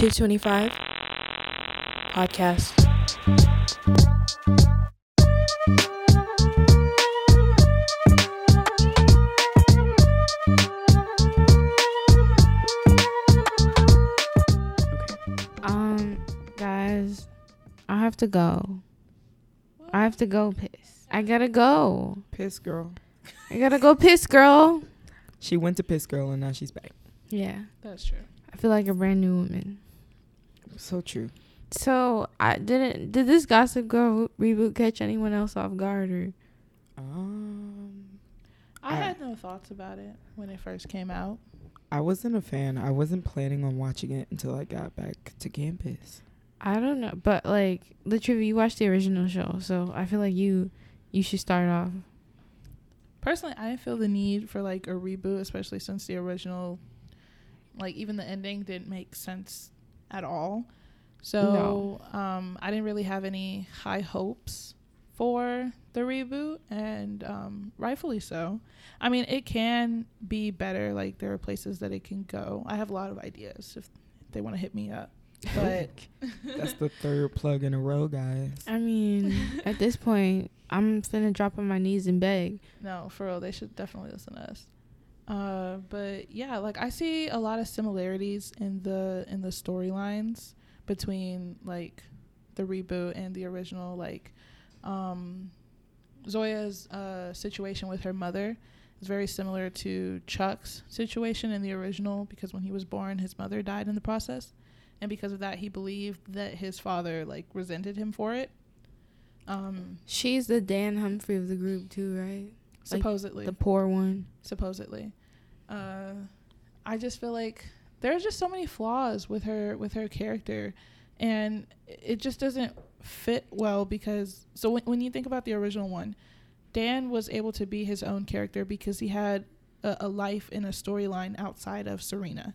225 podcast. Um, guys, I have to go. I have to go piss. I gotta go. Piss girl. I gotta go piss, girl. She went to piss girl and now she's back. Yeah, That's true. I feel like a brand new woman. So true. So I didn't. Did this Gossip Girl reboot catch anyone else off guard or? Um, I I- had no thoughts about it when it first came out. I wasn't a fan. I wasn't planning on watching it until I got back to campus. I don't know, but like literally, you watched the original show, so I feel like you you should start off. Personally, I didn't feel the need for like a reboot, especially since the original, like even the ending didn't make sense at all. So um, I didn't really have any high hopes for the reboot, and um, rightfully so. I mean, it can be better. Like there are places that it can go. I have a lot of ideas if they want to hit me up, but That's the third plug in a row, guys. I mean, at this point, I'm finna drop on my knees and beg. No, for real, they should definitely listen to us. Uh, but yeah, like I see a lot of similarities in the in the storylines between like the reboot and the original. Like, um, Zoya's uh, situation with her mother is very similar to Chuck's situation in the original because when he was born, his mother died in the process, and because of that, he believed that his father like resented him for it. Um, She's the Dan Humphrey of the group too, right? Like, supposedly, The poor one. supposedly. Uh, I just feel like there's just so many flaws with her with her character, and it just doesn't fit well because so when when you think about the original one, Dan was able to be his own character because he had a, a life in a storyline outside of Serena.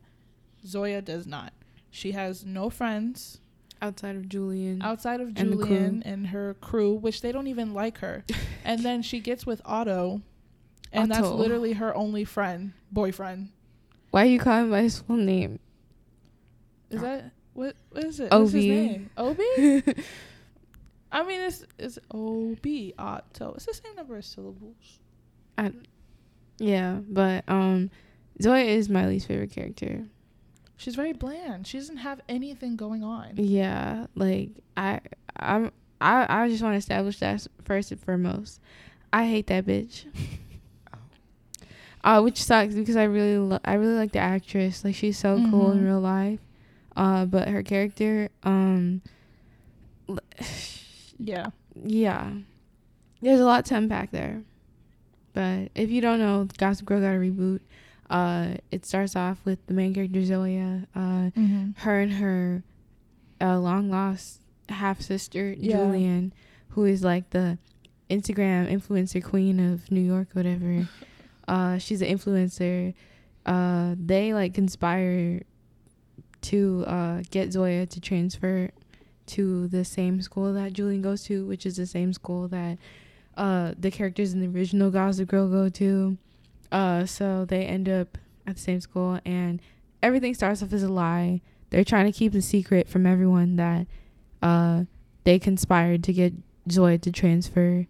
Zoya does not. She has no friends Outside of Julien. outside of And. Julien and, her crew, which they don't even like her. and then she gets with Otto, and that's literally her only friend, boyfriend. Why are you calling by his full name? Is that what? What is it? What's his name? Obie. I mean, it's it's Obie Otto. It's the same number of syllables. I, yeah, but um, Zoya is my least favorite character. She's very bland. She doesn't have anything going on. Yeah, like I, I'm, I, I just want to establish that first and foremost. I hate that bitch. Uh, which sucks because I really, lo- I really like the actress. Like she's so cool in Mhm. real life. Uh, but her character, um, Yeah. yeah, there's a lot to unpack there. But if you don't know, Gossip Girl got a reboot. Uh, it starts off with the main character Zoya. Uh, Mm-hmm. her and her uh, long lost half sister Yeah. Julien, who is like the Instagram influencer queen of New York, whatever. uh, she's an influencer. Uh, they like conspire to uh, get Zoya to transfer to the same school that Julien goes to, which is the same school that uh, the characters in the original Gossip Girl go to. Uh, so they end up at the same school, and everything starts off as a lie. They're trying to keep the secret from everyone that uh, they conspired to get Zoya to transfer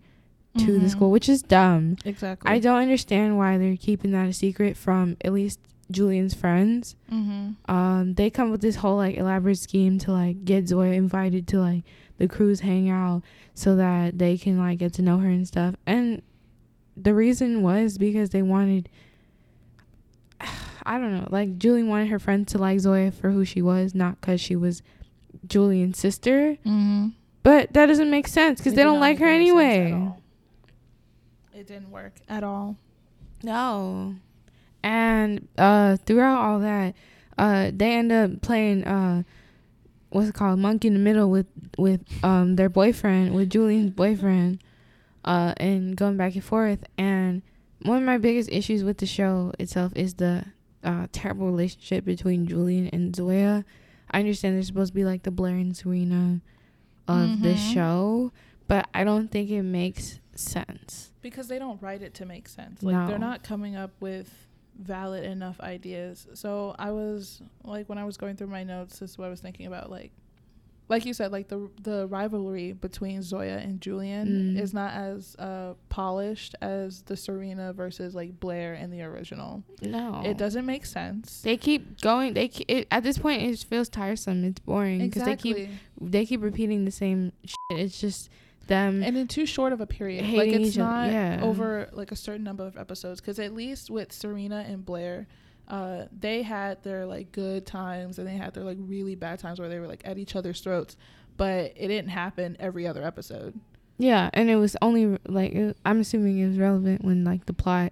to the Mhm. school, which is dumb. Exactly. I don't understand why they're keeping that a secret from at least Julien's friends. Mm-hmm. Um, they come with this whole like elaborate scheme to like get Zoya invited to like the cruise hangout so that they can like get to know her and stuff. And the reason was because they wanted I don't know, like Julien wanted her friends to like Zoya for who she was, not because she was Julien's sister. Mm-hmm. But that doesn't make sense because they don't like her anyway. It didn't work at all. No. And uh throughout all that, uh they end up playing uh what's it called? Monkey in the middle with with um their boyfriend, with Julien's boyfriend, uh and going back and forth. And one of my biggest issues with the show itself is the uh terrible relationship between Julien and Zoya. I understand they're supposed to be like the Blair and Serena of the Mhm. show, but I don't think it makes sense. Because they don't write it to make sense. Like they're not coming up with valid enough ideas. So I was like when I was going through my notes, this is what I was thinking about like like you said, like the the rivalry between Zoya and Julien Mm. is not as uh, polished as the Serena versus like Blair in the original. No, It doesn't make sense. They keep going. They ke- it, at this point it feels tiresome. It's boring because exactly. they keep they keep repeating the same shit. It's just them. and in too short of a period. Like it's not yeah. over like a certain number of episodes. Because at least with Serena and Blair, uh, they had their like good times and they had their like really bad times where they were like at each other's throats. But it didn't happen every other episode. yeah, and it was only like it, I'm assuming it was relevant when like the plot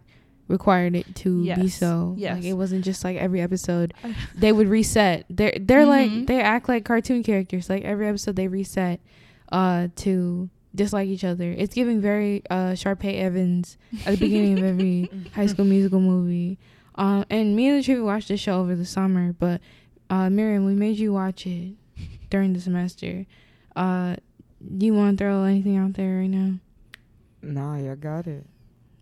required it to be so. yes. Like it wasn't just like every episode they would reset. They're they're Mhm. like they act like cartoon characters. Like every episode they reset uh to dislike each other. It's giving very uh Sharpay Evans at the beginning of every high school musical movie. Uh, and me and Latriva watched this show over the summer, but uh Miriam, we made you watch it during the semester. Uh do you want to throw anything out there right now? Nah, y'all got it.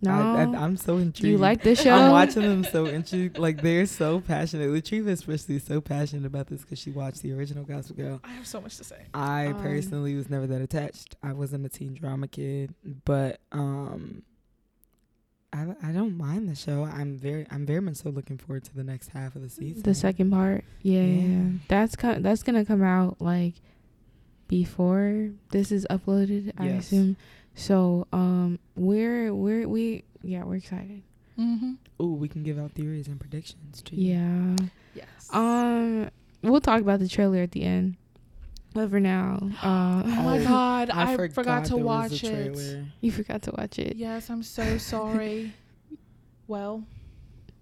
No. I, I, I'm so intrigued. do you like this show? I'm watching them so intrigued. Like they're so passionate. Latriva especially is so passionate about this because she watched the original Gossip Girl. I have so much to say. I Um, personally was never that attached. I wasn't a teen drama kid, but um, I I don't mind the show. I'm very I'm very much so looking forward to the next half of the season. The second part, yeah, yeah. Yeah. that's co- that's gonna come out like before this is uploaded, I assume. So, um, we're we're we yeah we're excited. Mm-hmm. Ooh, we can give out theories and predictions too. Yeah. Yes. Um, we'll talk about the trailer at the end. But for now, uh, oh my Oh, god, I, forgot forgot to watch it. you forgot to watch it. Yes, I'm so sorry. well,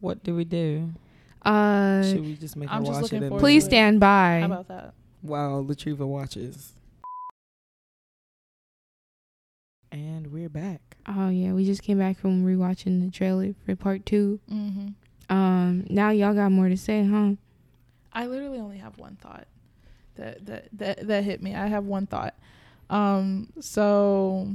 What do we do? Uh, Should we just make I'm her just watch looking it? forward please stand by. how about that? While Latriva watches. And we're back. Oh yeah, we just came back from rewatching the trailer for part two. Mm-hmm. Um, now y'all got more to say, huh? I literally only have one thought that that that that hit me. I have one thought. Um, so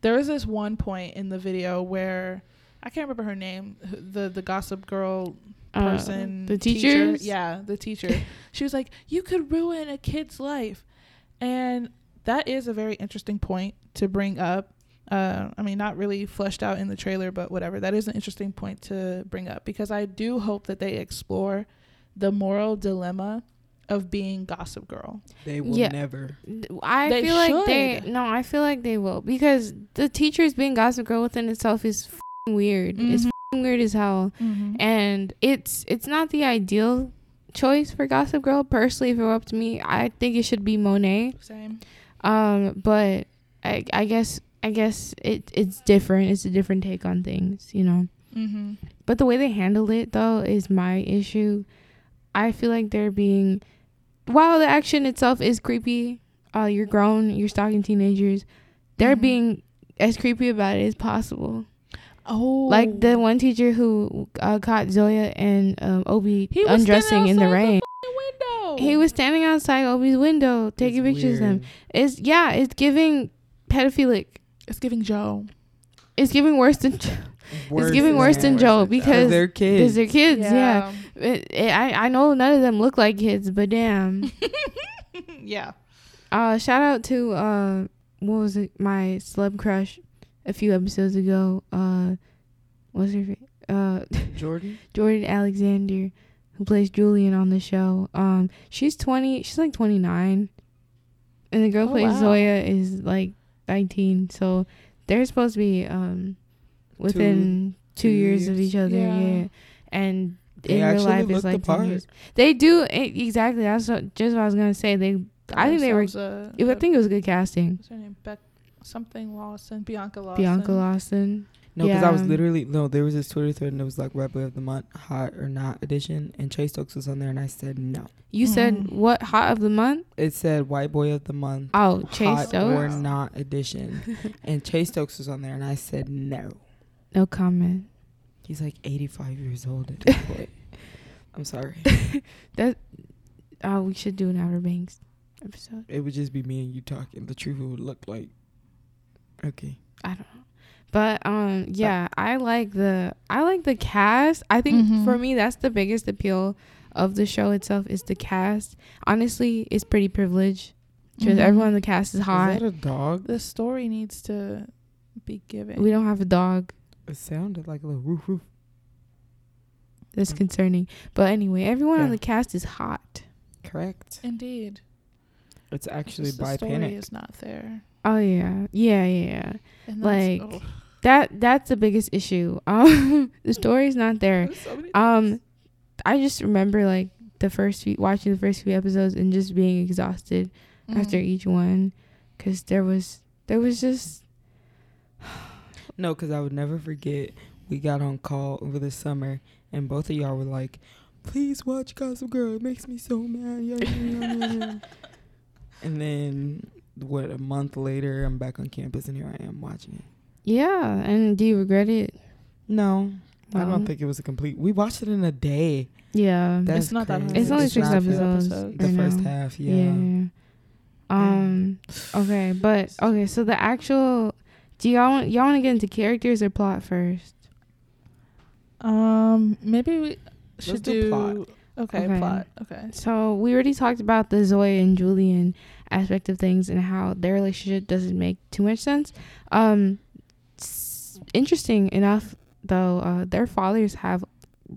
there was this one point in the video where I can't remember her name, the the gossip girl Uh, person, the teacher. yeah, the teacher. she was like, "You could ruin a kid's life," and that is a very interesting point to bring up. Uh, I mean, not really fleshed out in the trailer, but whatever. That is an interesting point to bring up because I do hope that they explore the moral dilemma of being Gossip Girl. They will Yeah. never. I They feel like they no, I feel like they will because the teachers being Gossip Girl within itself is fing weird. It's Mhm. fing weird as hell, and it's it's not the ideal choice for Gossip Girl. Personally, if it were up to me, I think it should be Monet. Same. Um, but I I guess I guess it it's different. It's a different take on things, you know. Mm-hmm. But the way they handled it though is my issue. I feel like they're being while the action itself is creepy, uh you're grown, you're stalking teenagers, they're Mhm. being as creepy about it as possible. Oh, Like the one teacher who uh, caught Zoya and um, Obie He undressing in the outside the rain. window. he was standing outside Obie's window taking It's pictures of them. weird. It's yeah, it's giving pedophilic. It's giving Joe. It's giving worse than Worse giving worse than Joe because they're kids. because kids. they're kids. Yeah, It, it, I I know none of them look like kids, but damn. yeah. uh, shout out to uh, what was it? My celeb crush, a few episodes ago. Uh, what's her fa- uh Jordan. Jordan Alexander, who plays Julien on the show. Um, she's twenty. She's like twenty nine, and the girl Oh, plays wow. Zoya is like nineteen. So they're supposed to be um within two, two years, of each other. Yeah. Yeah, and They in real life it's the like ten part. years. They do e- exactly. That's what, just what I was gonna say. They, I think they were. Themselves I a- think it was good casting. What's her name? Beck something Lawson. Bianca Lawson. Bianca Lawson. No, because I was literally no. There was this Twitter thread and it was like Red Boy of the Month, hot or not edition, and Chase Stokes was on there, and I said no. You said Mhm. what hot of the month? It said White Boy of the Month, Oh, Chase hot or not edition, and Chase Stokes was on there, and I said no. No comment. He's like 85 years old at this point. I'm sorry. Oh, we should do an Outer Banks episode. It would just be me and you talking. The truth would look like. Okay. I don't know. But um yeah, I like the I like the cast. I think Mhm. for me that's the biggest appeal of the show itself is the cast. Honestly, it's pretty privileged because Mhm. everyone in the cast is hot. Is hot. that a dog? The story needs to be given. we don't have a dog. It sounded like a little roof roof. That's Mm. concerning. But anyway, everyone on the cast is hot. Correct. Indeed. It's actually Just the by story Panic. is not there. Oh yeah. Yeah, yeah, yeah. And Like, oh, That that's the biggest issue. Um the story's not there. so Um. I just remember like the first few watching the first few episodes and just being exhausted after Mhm. each one cuz there was there was just No, because I would never forget. We got on call over the summer, and both of y'all were like, "Please watch Gossip Girl. It makes me so mad." Yeah, yeah, yeah, yeah, yeah." and then, what? A month later, I'm back on campus, and here I am watching it. Yeah, and do you regret it? No, I don't think it was a complete. We watched it in a day. Yeah. That's it's not that crazy. hard. It's only six episodes. episodes. The I first know. half, yeah. yeah. Um okay, but okay, so the actual do y'all want y'all want to get into characters or plot first? Um, maybe we should do do, plot. Okay, Okay. plot. Okay. So we already talked about the Zoe and Julien aspect of things and how their relationship doesn't make too much sense. Um, s- interesting enough, though, uh, their fathers have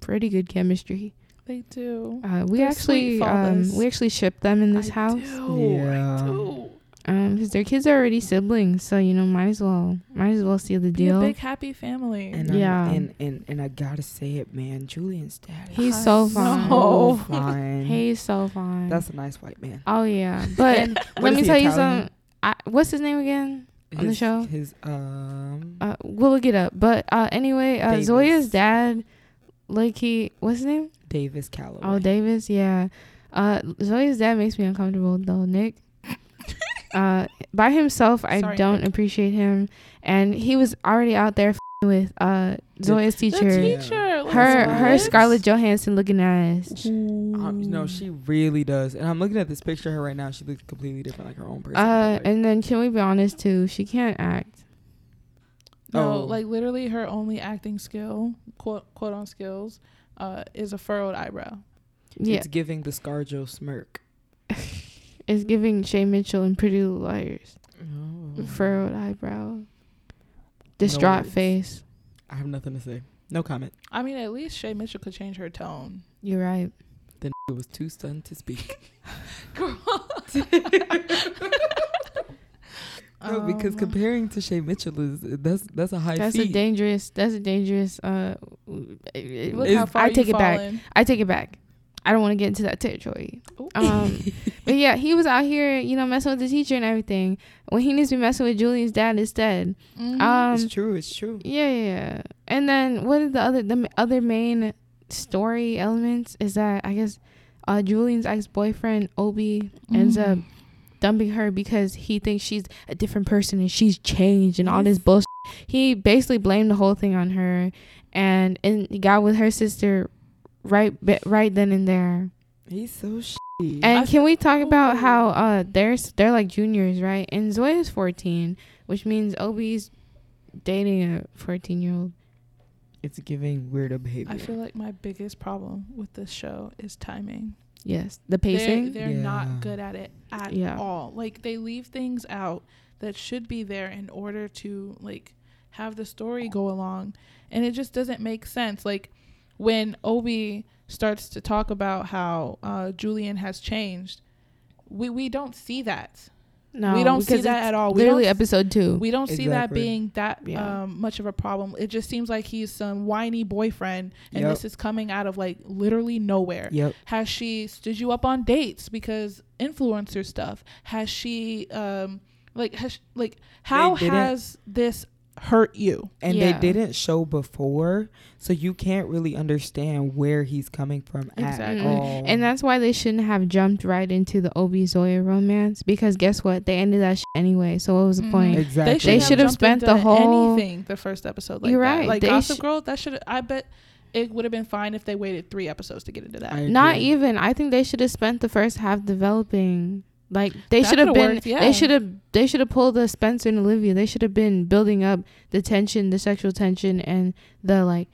pretty good chemistry. They do. Uh, we They're actually um, we actually ship them in this I house. Do, Yeah. I do. Um, because their kids are already siblings, so you know, might as well might as well seal the Be a deal. big happy family. And Yeah. I'm, and and and I gotta say it, man. Julien's dad. He's I so fine. so fine. He's so fine. That's a nice white man. oh yeah, but let me is he, tell you something. I, what's his name again? On the show? His um. Uh, we'll look it up. But uh, anyway, uh, Davis. Zoya's dad, like he, what's his name? Davis Calloway. Oh, Davis. Yeah. Uh, Zoya's dad makes me uncomfortable though, Nick. uh, by himself, I Sorry, don't Nick. appreciate him, and he was already out there f***ing with uh Zoya's the teacher. teacher. like, her her? Scarlett Johansson looking ass. Um, no, she really does. And I'm looking at this picture of her right now. She looks completely different, like her own person. Uh, Like, and then can we be honest too? She can't act. No, Oh. like literally her only acting skill, quote quote on skills, uh, is a furrowed eyebrow. Yeah, it's giving the ScarJo smirk. it's giving Shay Mitchell and Pretty Little Liars. Oh. Furrowed eyebrow, distraught words. face. I have nothing to say. No comment. I mean, at least Shay Mitchell could change her tone. You're right. The n- was too stunned to speak. No, because Um, comparing to Shay Mitchell is that's that's a high That's feat. a dangerous. That's a dangerous. Uh, it- Look how far I you take it back. I take it back. I don't want to get into that territory. Um, but yeah, he was out here, you know, messing with the teacher and everything. When he needs to be messing with Julien's dad instead. Mhm. Um, it's true. It's true. Yeah, yeah, yeah. And then what are the other the other main story elements is that I guess uh Julien's ex boyfriend Obie ends Mhm. up dumping her because he thinks she's a different person and she's changed and all this bullshit. He basically blamed the whole thing on her and and he got with her sister right be- right then and there. He's so shitty. And I can we talk about how uh they're they're like juniors, right? And Zoya's 14, which means Obie's dating a 14 year old. it's giving weirdo behavior. I feel like my biggest problem with this show is timing. Yes, the They're, pacing. they're Yeah. not good at it at Yeah. all. Like they leave things out that should be there in order to like have the story go along, and it just doesn't make sense. Like when Obie starts to talk about how uh, Julien has changed, we we don't see that. no, we don't see that at all. We Literally don't episode two. We don't see that being that Yeah. um, much of a problem. It just seems like he's some whiny boyfriend, and Yep. this is coming out of like literally nowhere. Yep. Has she stood you up on dates because influencer stuff? Has she um like has like how has this hurt you? And Yeah. they didn't show before, so you can't really understand where he's coming from Exactly. at all. and that's why they shouldn't have jumped right into the Obie Zoya romance because guess what? They ended that shit anyway. So what was the Mhm. point? exactly. They should, They have, should have jumped spent the whole- anything the first episode. Like You're that. right. Like They Gossip sh- Girl, that should I bet it would have been fine if they waited three episodes to get into that. Not even. I think they should have spent the first half developing Like they should have been. worked, yeah. They should have. They should have pulled the Spencer and Olivia. They should have been building up the tension, the sexual tension, and the like,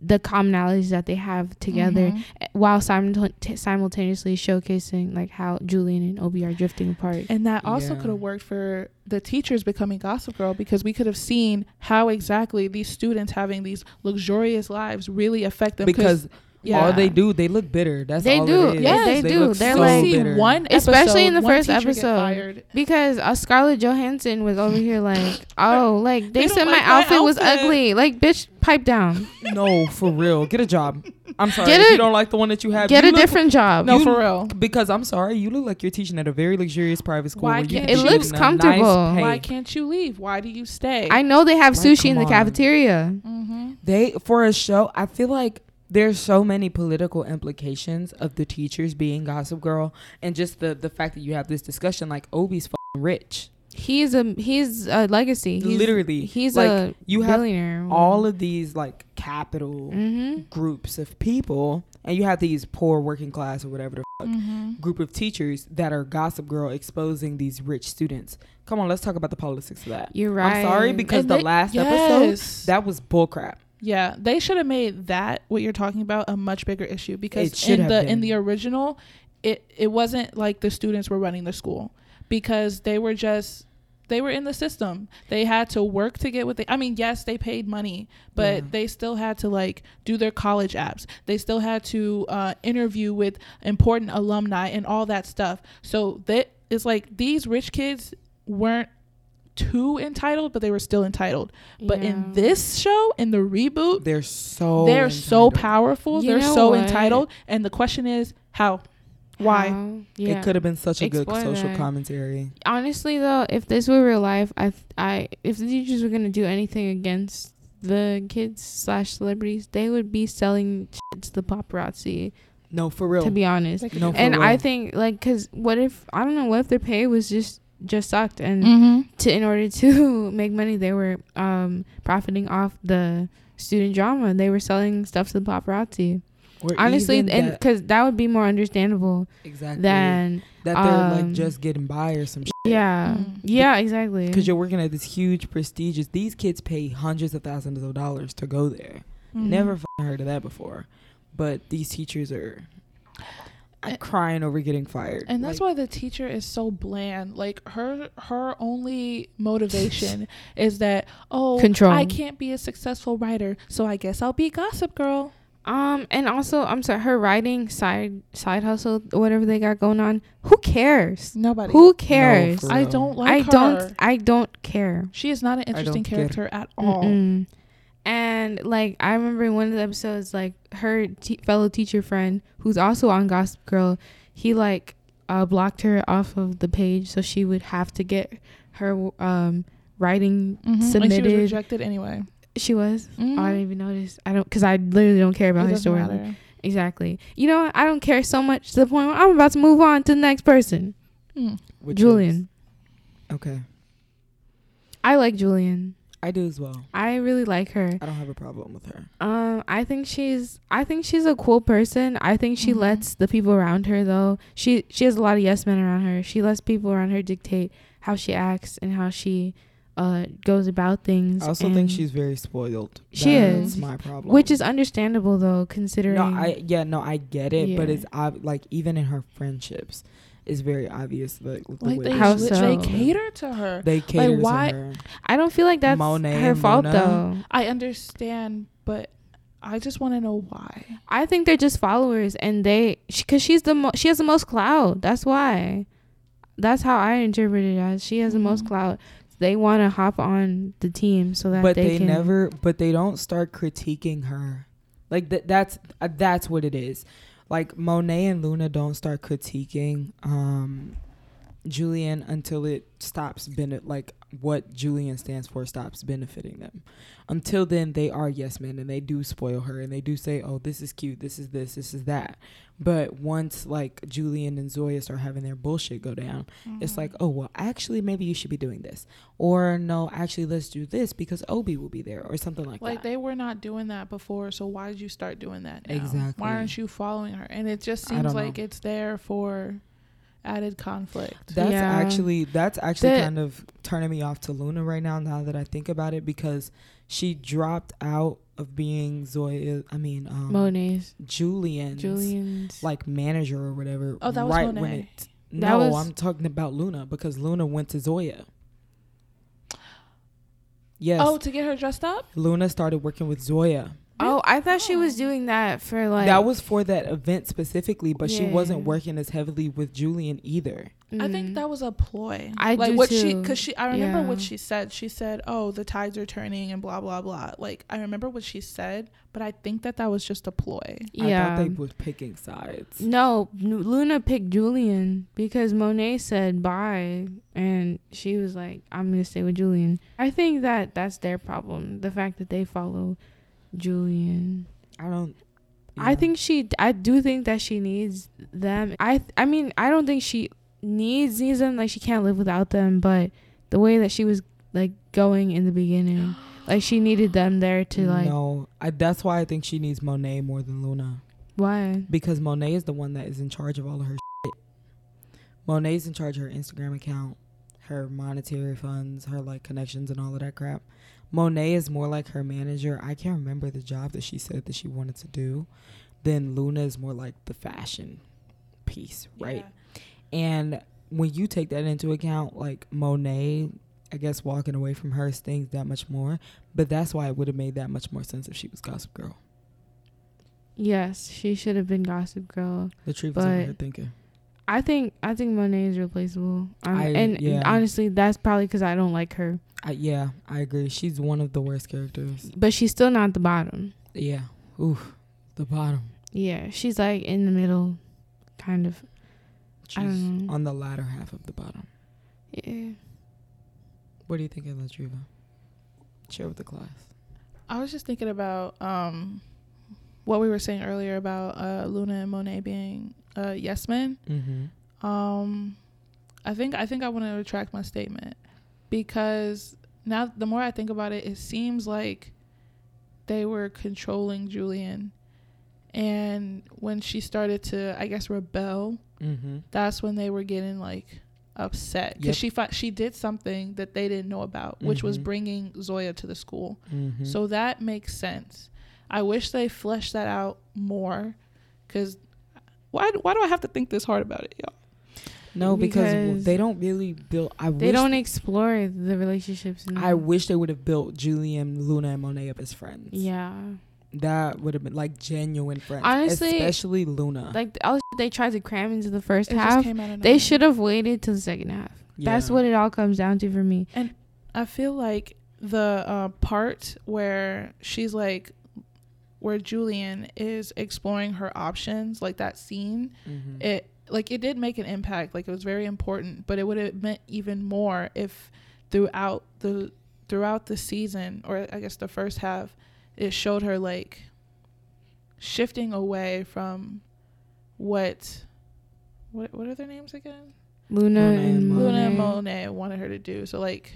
the commonalities that they have together, Mhm. eh, while simulta- simultaneously showcasing like how Julien and Obie are drifting apart. And that also Yeah. could have worked for the teachers becoming Gossip Girl because we could have seen how exactly these students having these luxurious lives really affect them. because yeah. all they do, they look bitter. That's They all do. It is. Yes, they do. look They're so like- see bitter. one Especially in the episode, one first teacher get episode. fired. Because uh, Scarlett Johansson was over here like, oh, like they, They said my like my outfit was ugly. Like, bitch, pipe down. No, for real. Get a job. I'm sorry. Get if a- you don't like the one that you have, Get you a look- different job. No, You- for real. Because I'm sorry, you look like you're teaching at a very luxurious private school. Why where can't you- It looks getting a nice comfortable. Why can't you leave? Why do you stay? I know they have Like, sushi in the cafeteria. mm-hmm. They for a show, I feel like there's so many political implications of the teachers being Gossip Girl, and just the the fact that you have this discussion. Like Obie's f***ing rich. He's a he's a legacy. He's, Literally, he's like, a you have billionaire. All of these like capital mm-hmm. groups of people, and you have these poor working class or whatever the fuck Mm-hmm. group of teachers that are Gossip Girl exposing these rich students. Come on, let's talk about the politics of that. You're right. I'm sorry because the last episode that was bullcrap. Yeah, they should have made that what you're talking about a much bigger issue because in the been. in the original, it it wasn't like the students were running the school because they were just they were in the system. They had to work to get what they. I mean, yes, they paid money, but Yeah. they still had to like do their college apps. They still had to uh, interview with important alumni and all that stuff. So that it's like these rich kids weren't too entitled, but they were still entitled. But in this show, in the reboot, They're so they're so powerful. You they're so what? entitled. And the question is, how? Why? How? Yeah. It could have been such a good social that. commentary. honestly though, if this were real life, I I if the teachers were gonna do anything against the kids slash celebrities, they would be selling shit to the paparazzi. No, for real. To be honest, They could No, for and real. I think like, cause what if I don't know what if their pay was just just sucked and Mm-hmm. to in order to make money they were um profiting off the student drama they were selling stuff to the paparazzi Or honestly and because that would be more understandable exactly than that they're like um, just getting by or some shit. yeah Mm. yeah exactly Because you're working at this huge prestigious. These kids pay hundreds of thousands of dollars to go there. Mm-hmm. Never f- heard of that before. But these teachers are And- crying over getting fired. And that's Like, why the teacher is so bland. Like her her only motivation is that oh Control. I can't be a successful writer, so I guess I'll be gossip girl. um and also i'm sorry her writing side side hustle whatever they got going on who cares Nobody. who cares for I don't like i her. don't i don't care She is not an interesting get it. character at all. Mm-mm. And like I remember in one of the episodes, like her te- fellow teacher friend, who's also on Gossip Girl, he like uh, blocked her off of the page, so she would have to get her um writing Mhm. Like she submitted. was rejected anyway. she was. Mhm. Oh, I didn't even notice. I don't because I literally don't care about It her story. matter. Exactly. You know, what? I don't care so much to the point where I'm about to move on to the next person. Mm. which Julien. is- okay. I like Julien. I do as well. I really like her. I don't have a problem with her. Um, I think she's I think she's a cool person. I think she Mhm. lets the people around her though. She she has a lot of yes men around her. She lets people around her dictate how she acts and how she uh goes about things. I also think she's very spoiled. She That's is. my problem. which is understandable though considering no, I yeah, no, I get it, but it's ob- like even in her friendships, it's very obvious the, the Like way they, that How she- they cater to her. They cater why- to her. I don't feel like that's Monet her fault Luna? though. I understand, but I just want to know why. I think they're just followers and they cuz she's the mo- she has the most clout. That's why. That's how I interpret it as. She has the most Mhm. clout. They want to hop on the team so that but they, they, can never but they don't start critiquing her like that that's uh, that's what it is like monet and luna don't start critiquing um julien until it stops bene- like what julien stands for stops benefiting them until then they are yes men and they do spoil her and they do say oh this is cute this is this this is that but once like julien and zoya start having their bullshit go down it's mm-hmm. like, oh well, actually, maybe you should be doing this, or no, actually, let's do this because Obie will be there, or something like, like that. Like they were not doing that before, so why did you start doing that now? Exactly. Why aren't you following her? And it just seems like know. it's there for added conflict. That's Yeah. actually that's actually The- kind of turning me off to Luna right now. Now that I think about it, because she dropped out of being Zoya. I mean, um, Monet's Julien's Julien's like manager or whatever. Oh, that was right when it. That no, was- I'm talking about Luna because Luna went to Zoya. Yes, Oh, to get her dressed up? Luna started working with Zoya. Oh, I thought she was doing that for like that was for that event specifically, but she wasn't working as heavily with Julien either. I think Mm. that was a ploy. I like do what she cuz she I remember what she said. She said, "Oh, the tides are turning and blah blah blah." Like I remember what she said, but I think that that was just a ploy. yeah. I thought they was picking sides. No, N- Luna picked Julien because Monet said bye, and she was like, "I'm gonna stay with Julien." I think that that's their problem. The fact that they follow Julien. I don't. I think she. I do think that she needs them. I. I mean, I don't think she needs needs them. Like she can't live without them. But the way that she was like going in the beginning, like she needed them there to like. no, I, that's why I think she needs Monet more than Luna Why? because Monet is the one that is in charge of all of her shit. Monet's in charge of her Instagram account, her monetary funds, her like connections and all of that crap. Monet is more like her manager. I can't remember the job that she said that she wanted to do. Then Luna is more like the fashion piece, right? And when you take that into account, like Monet, I guess walking away from her stings that much more. But that's why it would have made that much more sense if she was Gossip Girl. Yes, she should have been Gossip Girl. The truth is over here thinking. I think I think Monet is replaceable. Um, I- and yeah. honestly, that's probably because I don't like her. I, yeah, I agree. She's one of the worst characters. But she's still not the bottom. Yeah. Ooh, the bottom. Yeah, she's like in the middle, kind of. She's I don't know. on the latter half of the bottom. Yeah. What do you think of Latriva? Share with the class. I was just thinking about um what we were saying earlier about uh Luna and Monet being uh yes men. Mm-hmm. Um I think I think I want to retract my statement because now the more I think about it, it seems like they were controlling Julien. And when she started to, I guess, rebel, Mm-hmm. that's when they were getting like upset because Yep. she fi- she did something that they didn't know about, which was Mhm. bringing Zoya to the school. Mm-hmm. So that makes sense. I wish they fleshed that out more, because why why do I have to think this hard about it, y'all? no, because, because they don't really build. I They wish don't explore the relationships. In I wish they would have built Julien, Luna, and Monet up as friends. Yeah. That would have been like genuine friends. Honestly, especially Luna. Like all the they tried to cram into the first It just half. came out of They should have waited till the second half. That's what it all comes down to for me. And I feel like the uh, part where she's like, where Julien is exploring her options, like that scene, Mhm. it like it did make an impact. Like it was very important, but it would have meant even more if throughout the throughout the season, or I guess the first half, it showed her like shifting away from what what what are their names again? Luna, Luna and and Monet. Luna and Monet wanted her to do. So like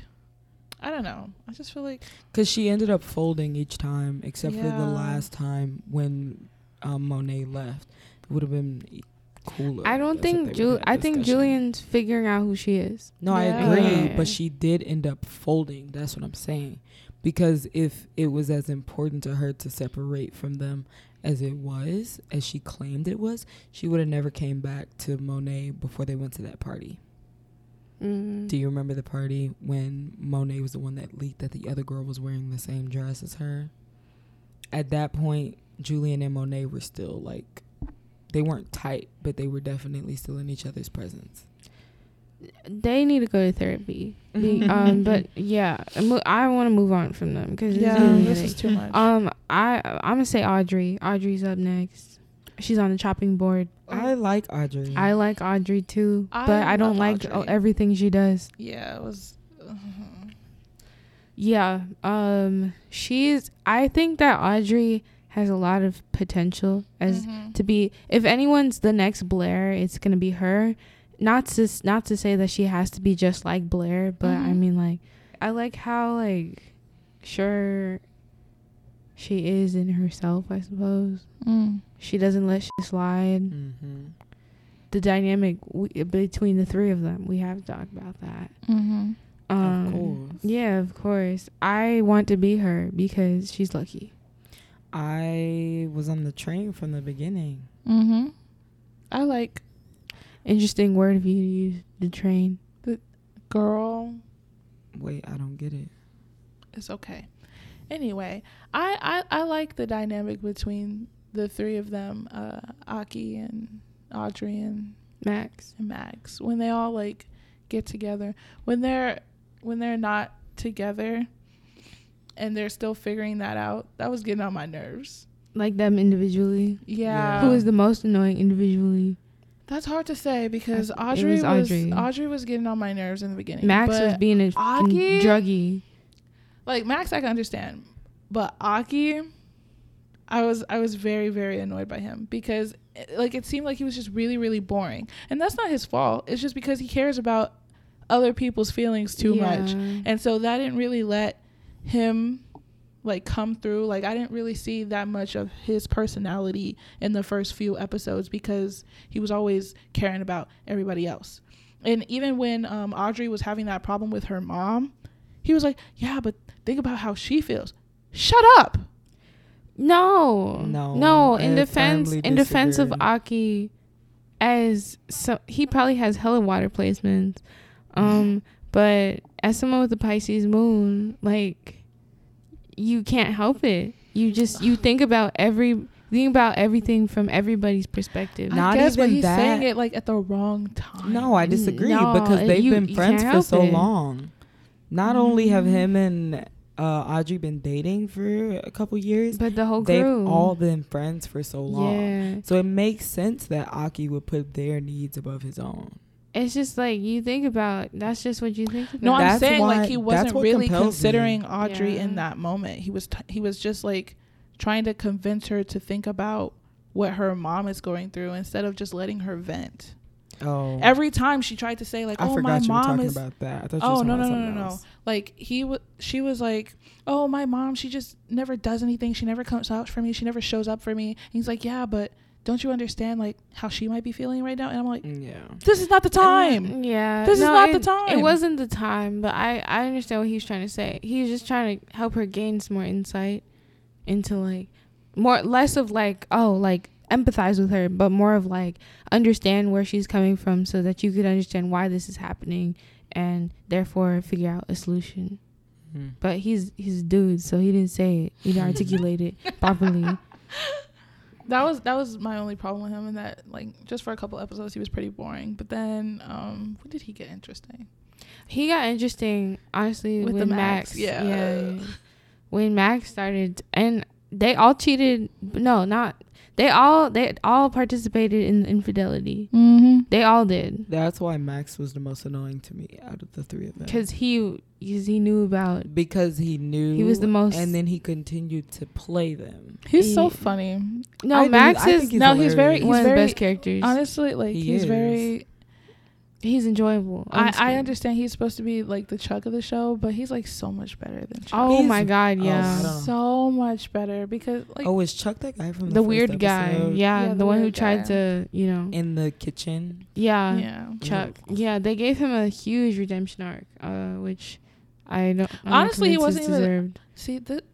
I don't know. I just feel like Because she ended up folding each time, except for the last time when um, Monet left. It would have been e- cooler. I don't think they Ju- would've had I a think. Julien's figuring out who she is. No, I agree, Yeah. but she did end up folding. That's what I'm saying. Because if it was as important to her to separate from them as it was, as she claimed it was, she would have never came back to Monet before they went to that party. Mm. Do you remember the party when Monet was the one that leaked that the other girl was wearing the same dress as her? At that point, Julien and Monet were still like, they weren't tight, but they were definitely still in each other's presence. They need to go to therapy. Um, but yeah, I want to move on from them because yeah, this is too much. Um, I I'm gonna say Audrey. Audrey's up next. She's on the chopping board. I like Audrey. I like Audrey too, I but I don't like Audrey. everything she does. yeah, it was. Yeah. Um, she's. I think that Audrey has a lot of potential as Mhm. to be. If anyone's the next Blair, it's gonna be her. Not to not to say that she has to be just like Blair, but I Mhm. mean like, I like how like, sure. She is in herself, I suppose. Mm. She doesn't let shit slide. Mm-hmm. the dynamic w- between the three of them. We have talked about that. Mm-hmm. Um, of course. Yeah, of course. I want to be her because she's lucky. I was on the train from the beginning. Mm-hmm. I like Interesting word of you to use the train. The girl. Wait, I don't get it. It's okay. Anyway, I, I I like the dynamic between the three of them, uh, Aki and Audrey and, Max. and Max, when they all like get together. When they're when they're not together, and they're still figuring that out. That was getting on my nerves. Like them individually. Yeah. Who is the most annoying individually? That's hard to say because It Audrey was was, Audrey. Audrey. was getting on my nerves in the beginning. Max but was being a fucking Aki? druggie. like Max I can understand, but Aki, I was I was very very annoyed by him because like it seemed like he was just really really boring, and that's not his fault. It's just because he cares about other people's feelings too much, and so that didn't really let him like come through. Like I didn't really see that much of his personality in the first few episodes because he was always caring about everybody else. And even when um, Audrey was having that problem with her mom, he was like, "Yeah, but think about how she feels." Shut up. No, No, no. In defense, in defense of. Aki, as so he probably has hella water placements. Um, but as someone with a Pisces moon, like you can't help it. You just you think about every think about everything from everybody's perspective. Not I guess, but even he's that. saying it like at the wrong time. No, I disagree No, because they've you- been friends for so it. long. Not only have Mm. him and uh, Audrey been dating for a couple years, But the whole group. they've crew, all been friends for so long. yeah. So it makes sense that Aki would put their needs above his own. It's just like you think about. That's just what you think about. No, I'm That's saying why- like he wasn't really compels me. considering Audrey Yeah. in that moment. He was t- he was just like trying to convince her to think about what her mom is going through instead of just letting her vent. Oh, Every time she tried to say like, I "Oh, my you mom talking is," about that. I thought you oh were no no no no something no, like he was she was like, "Oh, my mom, she just never does anything. She never comes out for me. She never shows up for me." And he's like, "Yeah, but don't you understand like how she might be feeling right now?" And I'm like, Mm, Yeah. "This is not the time." And, yeah. This is no, not the time. It wasn't the time, but I I understand what he was trying to say. He was just trying to help her gain some more insight into like more less of like oh like empathize with her, but more of like understand where she's coming from so that you could understand why this is happening and therefore figure out a solution. Mm. But he's he's a dude, so he didn't say it. He didn't articulate it properly. That was that was my only problem with him, and that like just for a couple episodes he was pretty boring. But then, um, when did he get interesting? He got interesting, honestly, With with the Max. Max, yeah. yeah. When Max started, and they all cheated. No, not they all. They all participated in infidelity. Mm-hmm. They all did That's why Max was the most annoying to me out of the three of them. because he because he knew about. because he knew He was the most- and then he continued to play them. He's so funny. No, I Max I is think he's no, he's very he's one of the very best characters. honestly like He he's is. very. He's enjoyable. I, I understand he's supposed to be like the Chuck of the show, but he's like so much better than Chuck. Oh He's- my god, oh, yeah. I don't so much better because like oh, is Chuck that guy from the, the first weird guy, yeah, Yeah, the, the one who weird tried guy. to, you know, in the kitchen? yeah, yeah. Chuck. Yeah, they gave him a huge redemption arc, uh, which I don't. I'm Honestly, he wasn't it's even- deserved. See that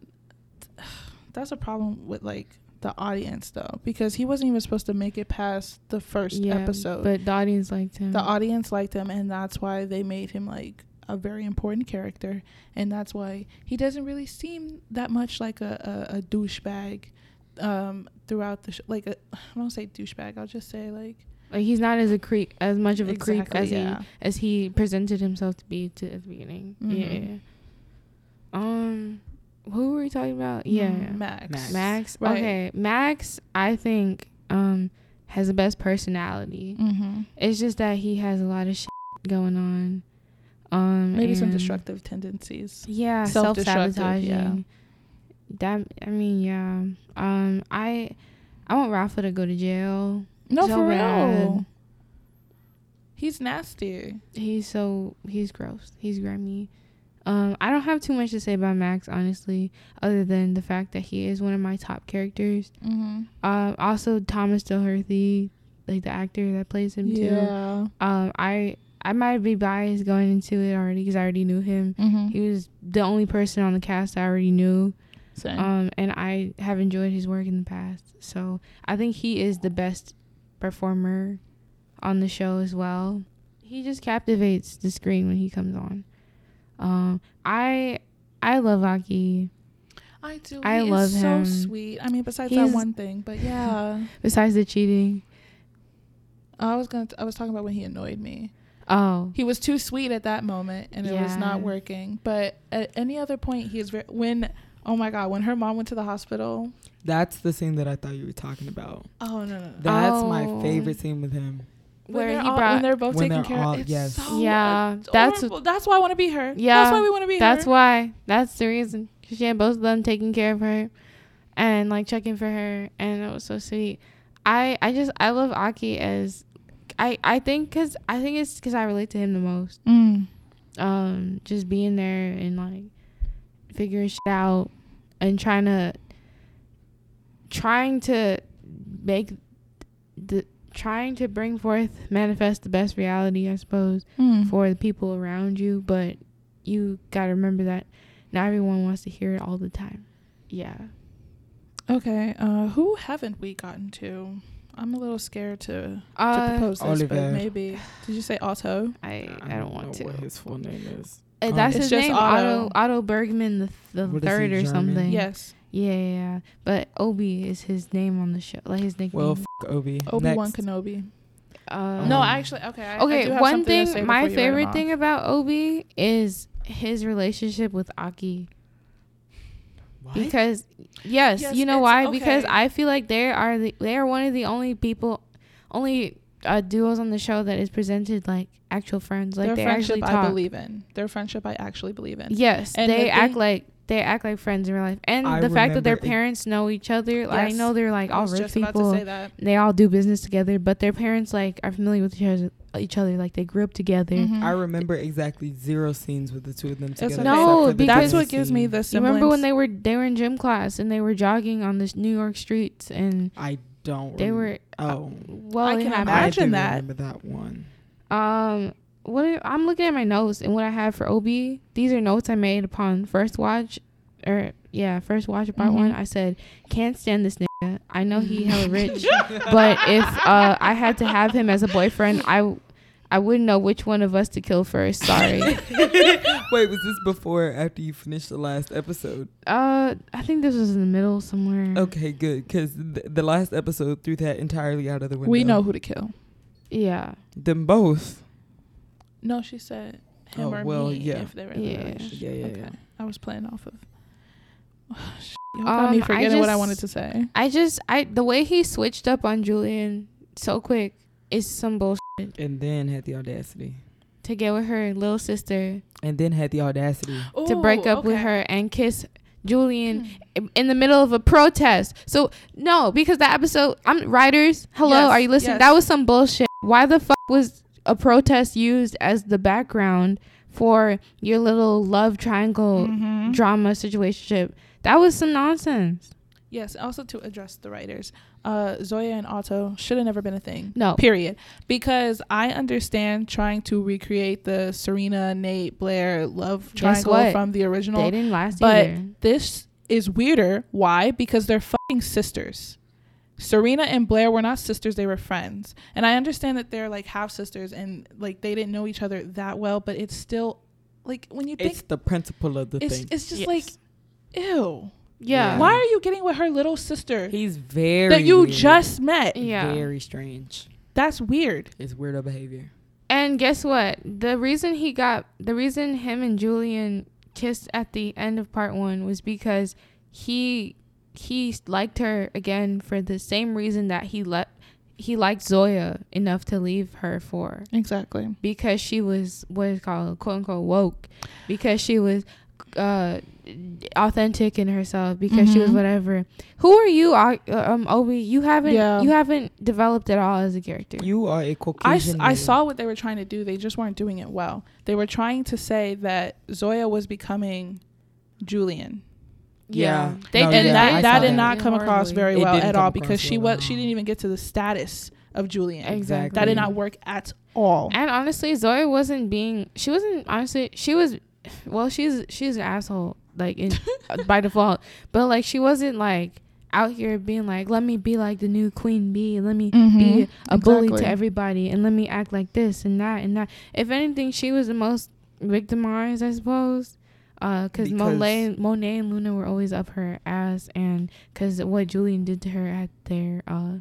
that's a problem with like the audience though because he wasn't even supposed to make it past the first episode. but the audience liked him. the audience liked him and that's why they made him like a very important character and that's why he doesn't really seem that much like a, a, a douchebag um throughout the sh- like a, I don't say douchebag I'll just say like like he's not as a creep, as much of a creep as yeah. he as he presented himself to be to at the beginning. Mhm. Yeah. Um, who were we talking about? Yeah, Mm, Max Max. Max. Right. Okay, Max. I think um has the best personality. mm-hmm. It's just that he has a lot of shit going on. Um, maybe some destructive tendencies Yeah, self Self-destructive, sabotaging. yeah. That I mean, yeah. Um, I I want Rafa to go to jail. no So for bad. real he's nasty He's so he's gross. He's grimy. Um, I don't have too much to say about Max, honestly, other than the fact that he is one of my top characters. mm-hmm. Um, also Thomas Doherty, like the actor that plays him too. Yeah. Um, I I might be biased going into it already because I already knew him. Mm-hmm. He was the only person on the cast I already knew. Same. Um, and I have enjoyed his work in the past. So I think he is the best performer on the show as well. He just captivates the screen when he comes on. Um, I I love Aki. I do. I He love is him. So sweet. I mean, besides He's- that one thing, but yeah. Besides the cheating. I was gonna. I was talking about when he annoyed me. Oh, He was too sweet at that moment, and it was not working. But at any other point, he is very. When oh my god, when her mom went to the hospital. That's the scene that I thought you were talking about. Oh no no. no. That's my Oh. favorite scene with him. When where they're he all- brought. when they're both when taking they're care. all- it's yes. so Yeah, that's that's- that's that's why I want to be her. Yeah, that's why we want to be That's her. why. That's the reason. 'Cause she had both of them taking care of her, and like checking for her, and it was so sweet. I I just I love Aki as, I I think because I think it's because I relate to him the most. Mm. Um, just being there and like figuring shit out and trying to trying to make the trying to bring forth manifest the best reality, I suppose Mm. for the people around you, but you gotta remember that not everyone wants to hear it all the time. Yeah. Okay. Uh, who haven't we gotten to? I'm a little scared to to Uh, propose this, Oliver. but maybe. Did you say Otto? I I don't want know to. what his full name is. Uh, that's It's his just name, Otto. Otto Otto Bergmann the the What is third or German? something. Yes. Yeah, yeah, yeah. But Obie is his name on the show, like his nickname. Well, f- Obi. Obi Wan Next. Kenobi. uh, no, Um, actually, okay. I, I do okay, have one something to say thing, my you write him favorite thing about Obie is his relationship with Aki. What? Because yes, Yes, you know it's- why? Because. I feel like they are the they are one of the only people, only uh, duos on the show that is presented like actual friends. Like Their they friendship, actually talk. I believe in. Their friendship, I actually believe in. Yes, And they the act thing- like they act like friends in real life, and I the fact that their remember it- parents know each other. Like, I know they're like all rich just about people. to say that. They all do business together, but their parents like are familiar with each other. Each other, like they grew up together. Mhm. I remember exactly zero scenes with the two of them It's together. No, because- That's what gives me scene. the You semblance. remember when they were they were in gym class and they were jogging on this New York streets and I don't. they rem- were Oh, well. I it can happened. I do that. remember that one. Um, what I- I'm looking at my notes and what I have for Obie. These are notes I made upon first watch, or yeah, first watch of part Mhm. one. I said can't stand this nigga. I know he hella rich, but if uh I had to have him as a boyfriend, I I wouldn't know which one of us to kill first. Sorry. Wait, was this before or after you finished the last episode? uh, I think this was in the middle somewhere. Okay, good. Because th- the last episode threw that entirely out of the window. we know who to kill. Yeah. them both. No, she said him Oh, or well, me yeah. if they were in Yeah. the relationship. Yeah, yeah, okay. yeah. I was playing off of. Y'all got me Um, I forgetting what I wanted to say. I just I the way he switched up on Julien so quick is some bullshit And then had the audacity. to get with her little sister And then had the audacity. to break Ooh, up with her and kiss Julien Hmm. in- in the middle of a protest. So no, because that episode, I'm writers. Hello, Yes, are you listening? yes. That was some bullshit. Why the fuck was a protest used as the background for your little love triangle Mhm. drama situationship? That was some nonsense. Yes, also to address the writers, uh, Zoya and Otto should have never been a thing. No. Period. Because I understand trying to recreate the Serena, Nate, Blair love triangle from the original. They didn't last but either. this is weirder. Why? Because they're fucking sisters. Serena and Blair were not sisters, they were friends. And I understand that they're like half sisters and like they didn't know each other that well, but it's still like when you think It's the principle of the it's thing. it's just Yes. like ew. Yeah. Why are you getting with her little sister He's very that you weird. just met? Yeah. very strange. That's weird. It's weirdo behavior. And guess what? The reason he got the reason him and Julien kissed at the end of part one was because he he liked her again for the same reason that he let he liked Zoya enough to leave her for Exactly. because she was what is called quote unquote woke because she was uh authentic in herself because she was Mhm. whatever. Who are you, uh, um, Obie? You haven't Yeah. you haven't developed at all as a character. You are a I, s- Caucasian. I male. saw what they were trying to do. They just weren't doing it well. They were trying to say that Zoya was becoming Julien. Yeah. They No, did and yeah, that that did that. not come across very It well at all across because she well at was she didn't even get to the status of Julien. Exactly. That did not work at all. And honestly, Zoe wasn't being. She wasn't honestly. She was. Well, she's she's an asshole like in by default. But like she wasn't like out here being like, let me be like the new queen bee. Let me Mm-hmm. be a bully to everybody, and let me act like this and that and that. If anything, she was the most victimized, I suppose. Uh, cause Monet, Monet and Luna were always up her ass, and cause what Julien did to her at their uh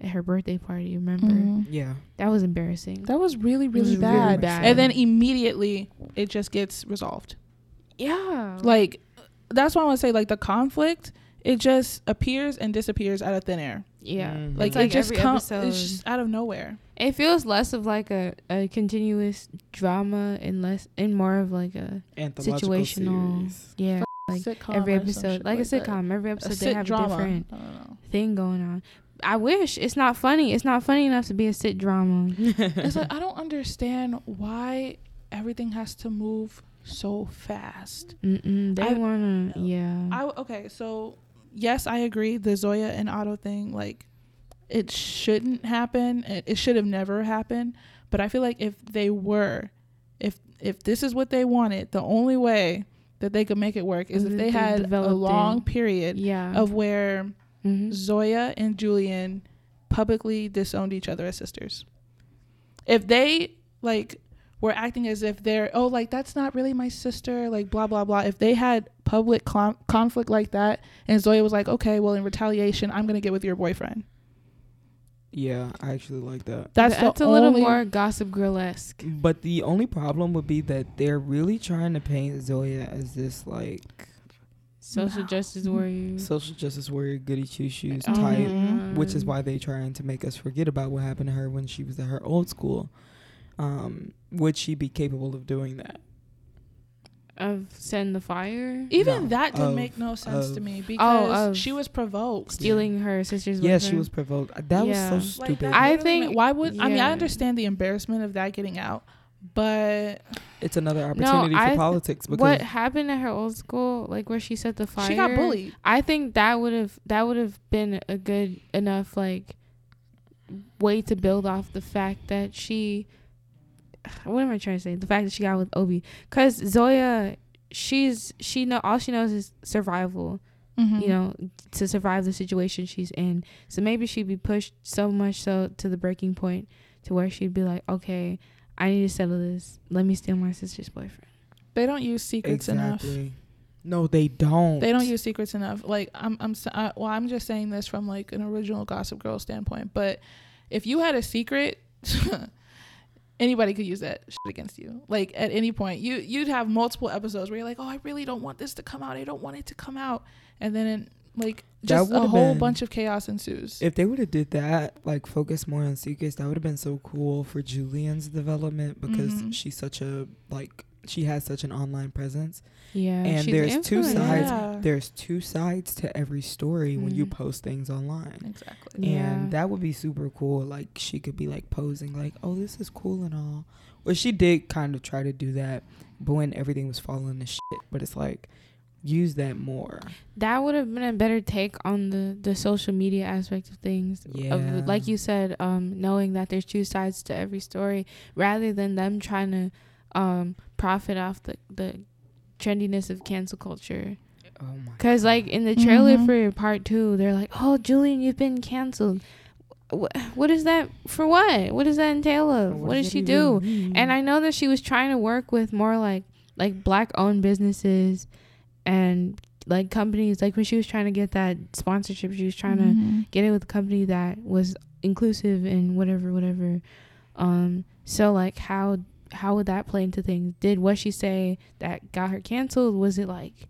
at her birthday party. Remember Mhm. Yeah. that was embarrassing. That was really was really really bad. bad. And then immediately it just gets resolved. Yeah, Like that's why I want to say like the conflict it just appears and disappears out of thin air. yeah. Mhm. Like, like it just comes it's just out of nowhere. It feels less of like a, a continuous drama and less and more of like a situational. series. Yeah, like Sitcom every episode, shit like, a that. sitcom. Every A episode they sit have drama. a different I don't know. thing going on. I wish it's not funny. It's not funny enough to be a sit drama. It's like I don't understand why everything has to move so fast. Mm-mm, they I- wanna, yeah. I okay, so yes, I agree. The Zoya and Otto thing, like, it shouldn't happen. It, it should have never happened. But I feel like if they were, if if this is what they wanted, the only way that they could make it work is if they had a long it. period yeah. of where Mhm. Zoya and Julien publicly disowned each other as sisters. If they like were acting as if they're oh like that's not really my sister like blah blah blah. If they had public clon- conflict like that and Zoya was like okay well in retaliation I'm gonna get with your boyfriend. yeah, I actually like that. That's, That's the a little only- more gossip girl esque. But the only problem would be that they're really trying to paint Zoya as this like Social No. justice warrior. social justice warrior, goody two shoes Oh type. my Mhm. which is why they're trying to make us forget about what happened to her when she was at her old school. Um, would she be capable of doing that? of send the fire, even No, that didn't of- make no sense to me because of she was provoked. stealing her sister's. Yeah, she boyfriend. was provoked. That Yeah. was so stupid. that I think- ma- why would I mean I understand the embarrassment of that getting out, but it's another opportunity I for th- politics because what happened at her old school, like where she set the fire. she got bullied. I think that would have that would have been a good enough like way to build off the fact that she. What am I trying to say? The fact that she got with Obie, because Zoya, she's she know all she knows is survival. Mm-hmm. You know, to survive the situation she's in. So maybe she'd be pushed so much so to the breaking point to where she'd be like, okay, I need to settle this. Let me steal my sister's boyfriend. They don't use secrets enough. No, they don't. They don't use secrets enough. Like I'm, I'm, s- I, well, I'm just saying this from like an original Gossip Girl standpoint. But if you had a secret, anybody could use that shit against you. Like at any point, you you'd have multiple episodes where you're like, oh, I really don't want this to come out. I don't want it to come out, and then in, like just a whole bunch of chaos ensues. If they would have did that, like focus more on secrets, that would have been so cool for Julien's development because Mhm. she's such a like she has such an online presence. Yeah, And there's an two sides. Yeah. There's two sides to every story when you Mhm. post things online. exactly. Yeah. And that would be super cool. Like she could be like posing like, "Oh, this is cool and all." Well, she did kind of try to do that, but when everything was falling to shit. But it's like, use that more. That would have been a better take on the the social media aspect of things. Yeah. Of, like you said, um, knowing that there's two sides to every story, rather than them trying to um profit off the the trendiness of cancel culture. Oh my. Cause like in the trailer Mhm. for part two, they're like, "Oh, Julien, you've been canceled. What, what is that for? What? What does that entail of? What, did does she that do?" mean? And I know that she was trying to work with more like like black owned businesses and like companies. Like when she was trying to get that sponsorship, she was trying to Mhm. get it with a company that was inclusive and whatever, whatever. Um, so like how how would that play into things? Did what she say that got her canceled? Was it like,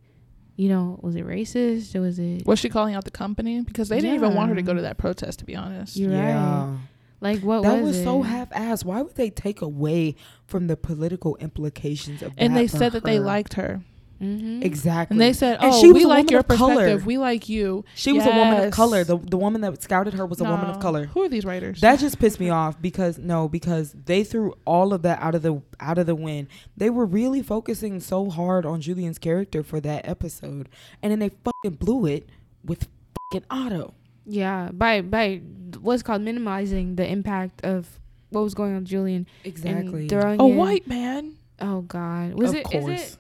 you know, was it racist or was it? Was she calling out the company because they didn't even want her to go to that protest? To be honest, You're right. Like what That was, was, it? so half-assed. Why would they take away from the political implications of and that they for said that they liked her. Mm-hmm. Exactly. And they said, And "Oh, she was we a like woman your of color. perspective. We like you." she was a woman of color. The the woman that scouted her was a woman of color. Who are these writers? That just pissed me off because no, because they threw all of that out of the out of the wind. They were really focusing so hard on Julien's character for that episode, and then they fucking blew it with fucking Otto. Yeah, by by what's called minimizing the impact of what was going on with Julien Exactly. and throwing a in- white man. Oh God, was of it? Is course. it?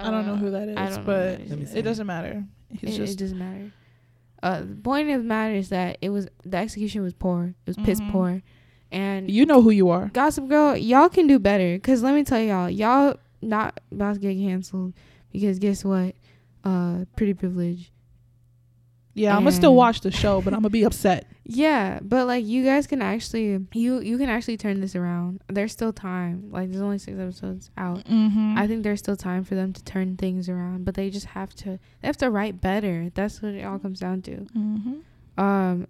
I don't know Uh, who that is, I don't know but who that is. it doesn't matter. He's It, just it doesn't matter. Uh, the point of the matter is that it was the execution was poor. It was piss Mhm. poor, and you know who you are. Gossip Girl, y'all can do better. Cause let me tell y'all, y'all not about to get canceled because guess what? Uh, Pretty Privilege. Yeah, I'm gonna still watch the show, but I'm gonna be upset. Yeah, but like you guys can actually you you can actually turn this around. There's still time. Like there's only six episodes out. Mm-hmm. I think there's still time for them to turn things around, but they just have to they have to write better. That's what it all comes down to. mm-hmm. Um,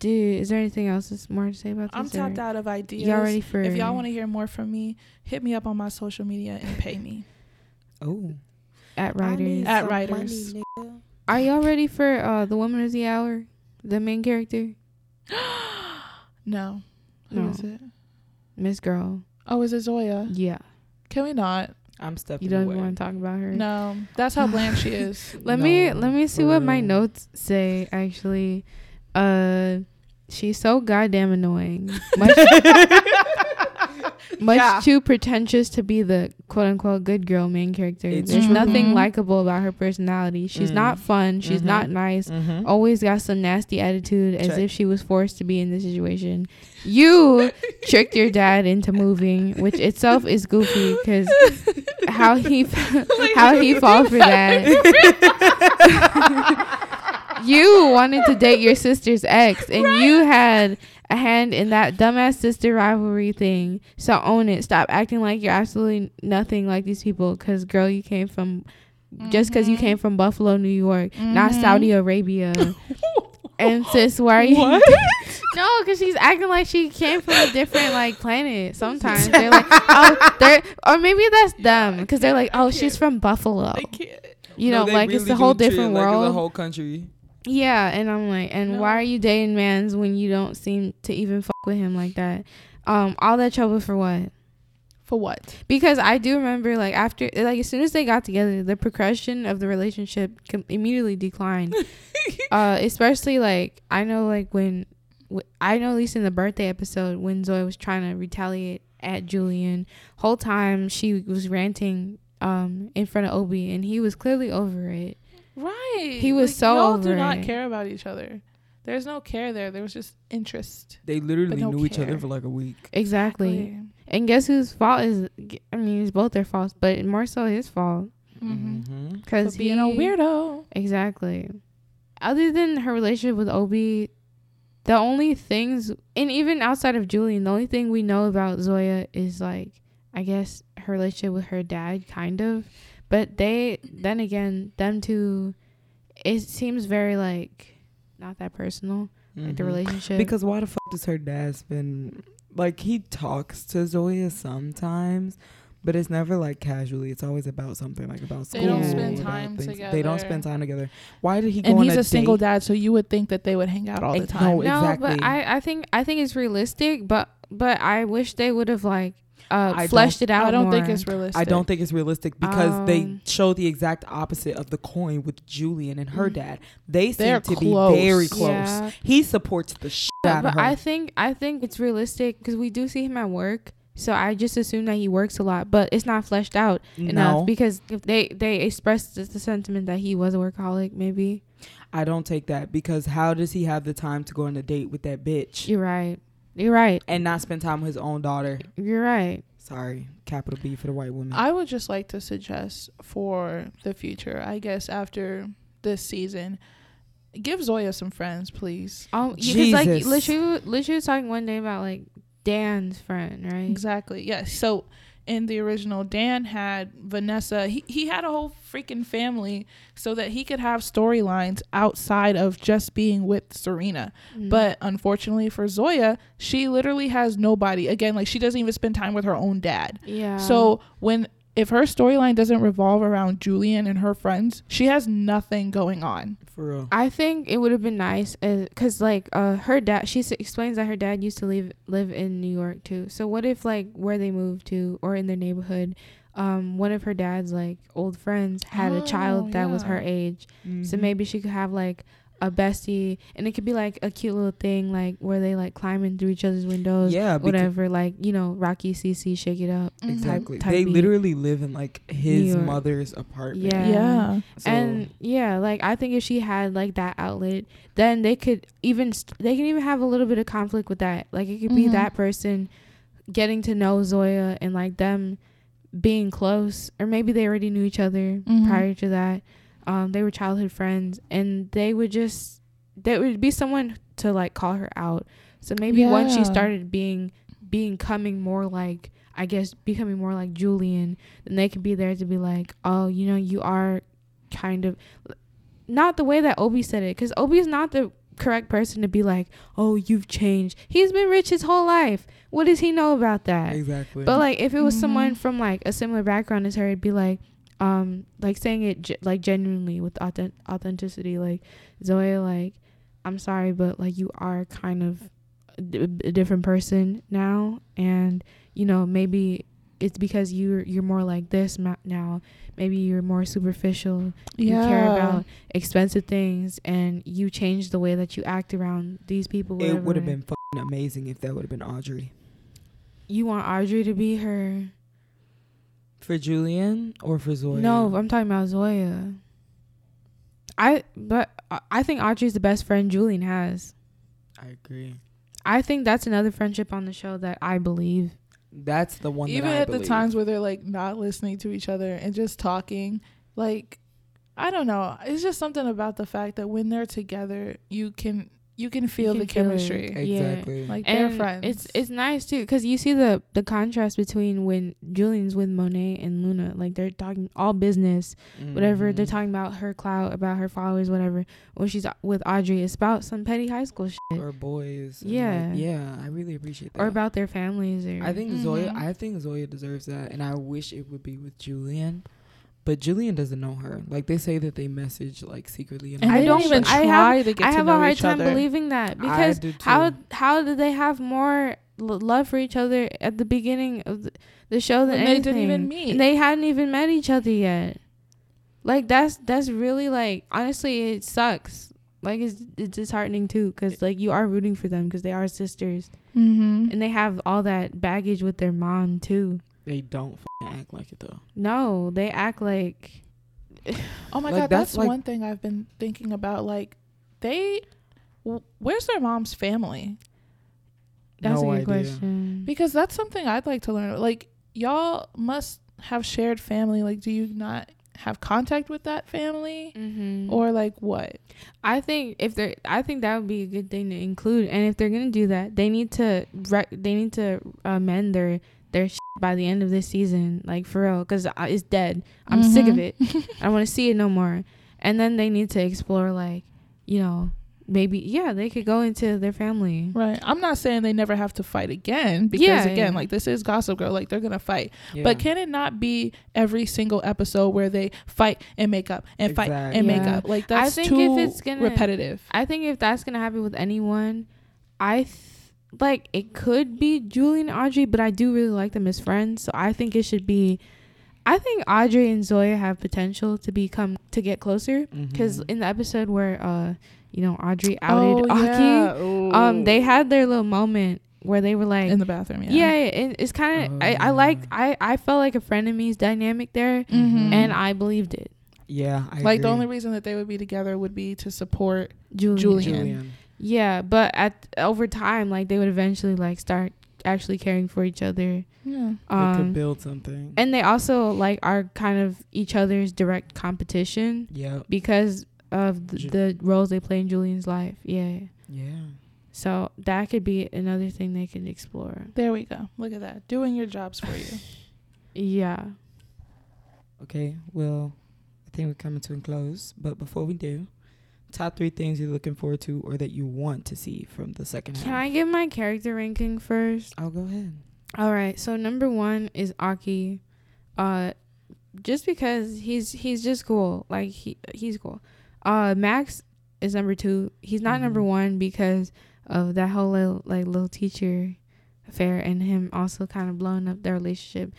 dude, is there anything else that's more to say about this? I'm tapped or out of ideas. Y'all ready for? If y'all want to hear more from me, hit me up on my social media and pay me. Oh, at writers? At writers. Are y'all ready for uh the woman of the hour, the main character, No. who is No. it? Miss Girl? Oh, is it Zoya? Yeah, Can we not? I'm stepping you don't away. even want to talk about her. No. That's how bland she is. Let me let me see for what my notes say. Actually, uh, she's so goddamn annoying. Much, Yeah. too pretentious to be the quote unquote good girl main character. It's There's true. nothing Mhm. likable about her personality. She's Mm. not fun. She's Mhm. not nice. Mm-hmm. Always got some nasty attitude, as Check. if she was forced to be in this situation. You tricked your dad into moving, which itself is goofy because how he how he fall for that. you wanted to date your sister's ex, and you had a hand in that dumbass sister rivalry thing. So own it. Stop acting like you're absolutely nothing like these people. Cause girl, you came from just because you Mhm. came from Buffalo, New York, not Mhm. Saudi Arabia. and sis, why are you? No, because she's acting like she came from a different like planet. Sometimes they're like, oh, they're or maybe that's them because they're like, oh, she's from Buffalo. You know, like it's a whole different world. the whole country. Yeah, and I'm like, and No. why are you dating mans when you don't seem to even fuck with him like that? Um, all that trouble for what? For what? Because I do remember, like after, like as soon as they got together, the progression of the relationship com- immediately declined. uh, especially like I know, like when w- I know, at least in the birthday episode, when Zoe was trying to retaliate at Julien, whole time she was ranting um in front of Obie, and he was clearly over it. Right. He was so y'all do over not it. care about each other. There's no care there. There was just interest. They literally no knew each other for like a week. Exactly. And guess whose fault is? I mean, it's both their faults, but more so his fault Mm-hmm. Mm-hmm. because For being a weirdo. Exactly. Other than her relationship with Obie, the only things, and even outside of Julien, the only thing we know about Zoya is like, I guess her relationship with her dad, kind of. But they, then again, them two, it seems very like not that personal, like the Mhm. relationship. Because why the fuck does her dad spend like he talks to Zoya sometimes, but it's never like casually. It's always about something like about school. They school. don't spend time things. They don't spend time together. Why did he go And on he's a, single date? dad, so you would think that they would hang out all the time. no, no, exactly. but I, I think I think it's realistic, but but I wish they would have like uh I fleshed it out. I don't think it's realistic. I don't think it's realistic because they Um, show the exact opposite of the coin with Julien and her Mm. dad. They seem to close. be very close. Yeah. He supports the shit But, out but of her. I think I think it's realistic because we do see him at work. So I just assume that he works a lot, but it's not fleshed out enough no, because if they they expressed the, the sentiment that he was a workaholic, maybe I don't take that because how does he have the time to go on a date with that bitch you're right. You're right. and not spend time with his own daughter? You're right. Sorry, capital B for the white woman. I would just like to suggest for the future, I guess after this season, give Zoya some friends, please. Um, because like Jesus. literally, literally was talking one day about like Dan's friend, right? Exactly. Yes. So in the original, Dan had Vanessa. He he had a whole freaking family so that he could have storylines outside of just being with Serena. Mm. But unfortunately for Zoya, she literally has nobody. Again, like she doesn't even spend time with her own dad. yeah. So when if her storyline doesn't revolve around Julien and her friends, she has nothing going on. For real. I think it would have been nice because like uh her dad she s- explains that her dad used to live live in New York too. So what if like where they moved to or in their neighborhood, um one of her dad's like old friends had a Oh, child that was her age. So Mhm. maybe she could have like a bestie and it could be like a cute little thing like where they like climbing through each other's windows. yeah, Whatever, like you know, Rocky CeCe, shake it up. Mhm. Exactly. type they beat. literally live in like his mother's apartment. Yeah. Yeah. So, and yeah like i think if she had like that outlet then they could even st- they can even have a little bit of conflict with that like it could be Mhm. that person getting to know zoya and like them being close or maybe they already knew each other Mhm. prior to that um they were childhood friends and they would just there would be someone to like call her out so maybe once she started being being coming more like I guess becoming more like Julien, then they could be there to be like, oh, you know, you are kind of not the way that Obie said it, because Obie is not the correct person to be like, oh, you've changed. He's been rich his whole life. What does he know about that? Exactly. But like, if it was someone Mhm. from like a similar background as her, it'd be like, um, like saying it ge- like genuinely with authentic- authenticity. Like Zoya, like, I'm sorry, but like you are kind of a, d- a different person now, and you know maybe it's because you're you're more like this ma- now. Maybe you're more superficial. yeah. You care about expensive things, and you change the way that you act around these people. it would have been fucking amazing if that would have been Audrey. You want Audrey to be her? For Julien or for Zoya? No, I'm talking about Zoya. I but I- I think Audrey's the best friend Julien has. I agree. I think that's another friendship on the show that I believe. That's the one. Even that I at the times where they're like not listening to each other and just talking, like I don't know. It's just something about the fact that when they're together, you can you can feel can the feel it. chemistry. Yeah. exactly. Like they're friends. It's it's nice too because you see the the contrast between when Julien's with Monet and Luna, like they're talking all business, whatever. They're talking about her clout, about her followers, whatever. When she's with Audrey, it's about some petty high school shit, or boys. Yeah. like, yeah. I really appreciate that. or about their families, or I think Zoya. Mhm. I think Zoya deserves that, and I wish it would be with Julien. But Julien doesn't know her. Like they say that they message like secretly. And and all I don't don't- even shit. I try have- to get I to have know a hard time other. believing that I because do too. how how did they have more l- love for each other at the beginning of the, the show than When they anything? didn't even meet. And they hadn't even met each other yet. Like that's that's really like honestly it sucks. Like it's it's disheartening too because like you are rooting for them because they are sisters Mm-hmm. and they have all that baggage with their mom too. They don't f***ing act like it though. No, they act like Oh my Like, god, that's that's, like- one thing I've been thinking about. Like, they, where's their mom's family? that's no a good idea. question. Because that's something I'd like to learn. Like, y'all must have shared family. Like, do you not have contact with that family, Mm-hmm. or like what? I think if they're, I think that would be a good thing to include. And if they're gonna do that, they need to, rec- they need to amend their their shit by the end of this season, like for real, because it's dead. I'm sick of Mhm. it. I don't want to see it no more. And then they need to explore, like, you know, maybe yeah, they could go into their family. Right. I'm not saying they never have to fight again because Yeah, again, yeah. like this is Gossip Girl, like they're gonna fight. Yeah. But can it not be every single episode where they fight and make up and fight Exactly. and make up? Like I that's think too if it's gonna- repetitive. I think if that's gonna happen with anyone, I th- like it could be Julie and Audrey, but I do really like them as friends, so I think it should be. I think Audrey and Zoya have potential to become to get closer because Mhm. in the episode where uh you know Audrey outed oh, Aki, yeah. um they had their little moment where they were like in the bathroom. Yeah. yeah, it, it's kind of Oh, I I like. I I felt like a frenemies dynamic there Mhm. and I believed it. yeah, I like the only reason that they would be together would be to support. Julien. Julien. Julien. Yeah, but at over time, like they would eventually like start actually caring for each other. Yeah. they could Um, build something. and they also like are kind of each other's direct competition yeah, because of the, Ju- the roles they play in Julien's life. Yeah, yeah. so that could be another thing they could explore. There we go. Look at that. Doing your jobs for you. Yeah. Okay, well, I think we're coming to a close. But before we do, top three things you're looking forward to or that you want to see from the second Can half. Can I give my character ranking first? I'll go ahead. All right. So number one is Aki. Uh, just because he's he's just cool. Like he he's cool. Uh, Max is number two. He's not number Mhm. one because of that whole little like little teacher affair and him also kind of blowing up their relationship,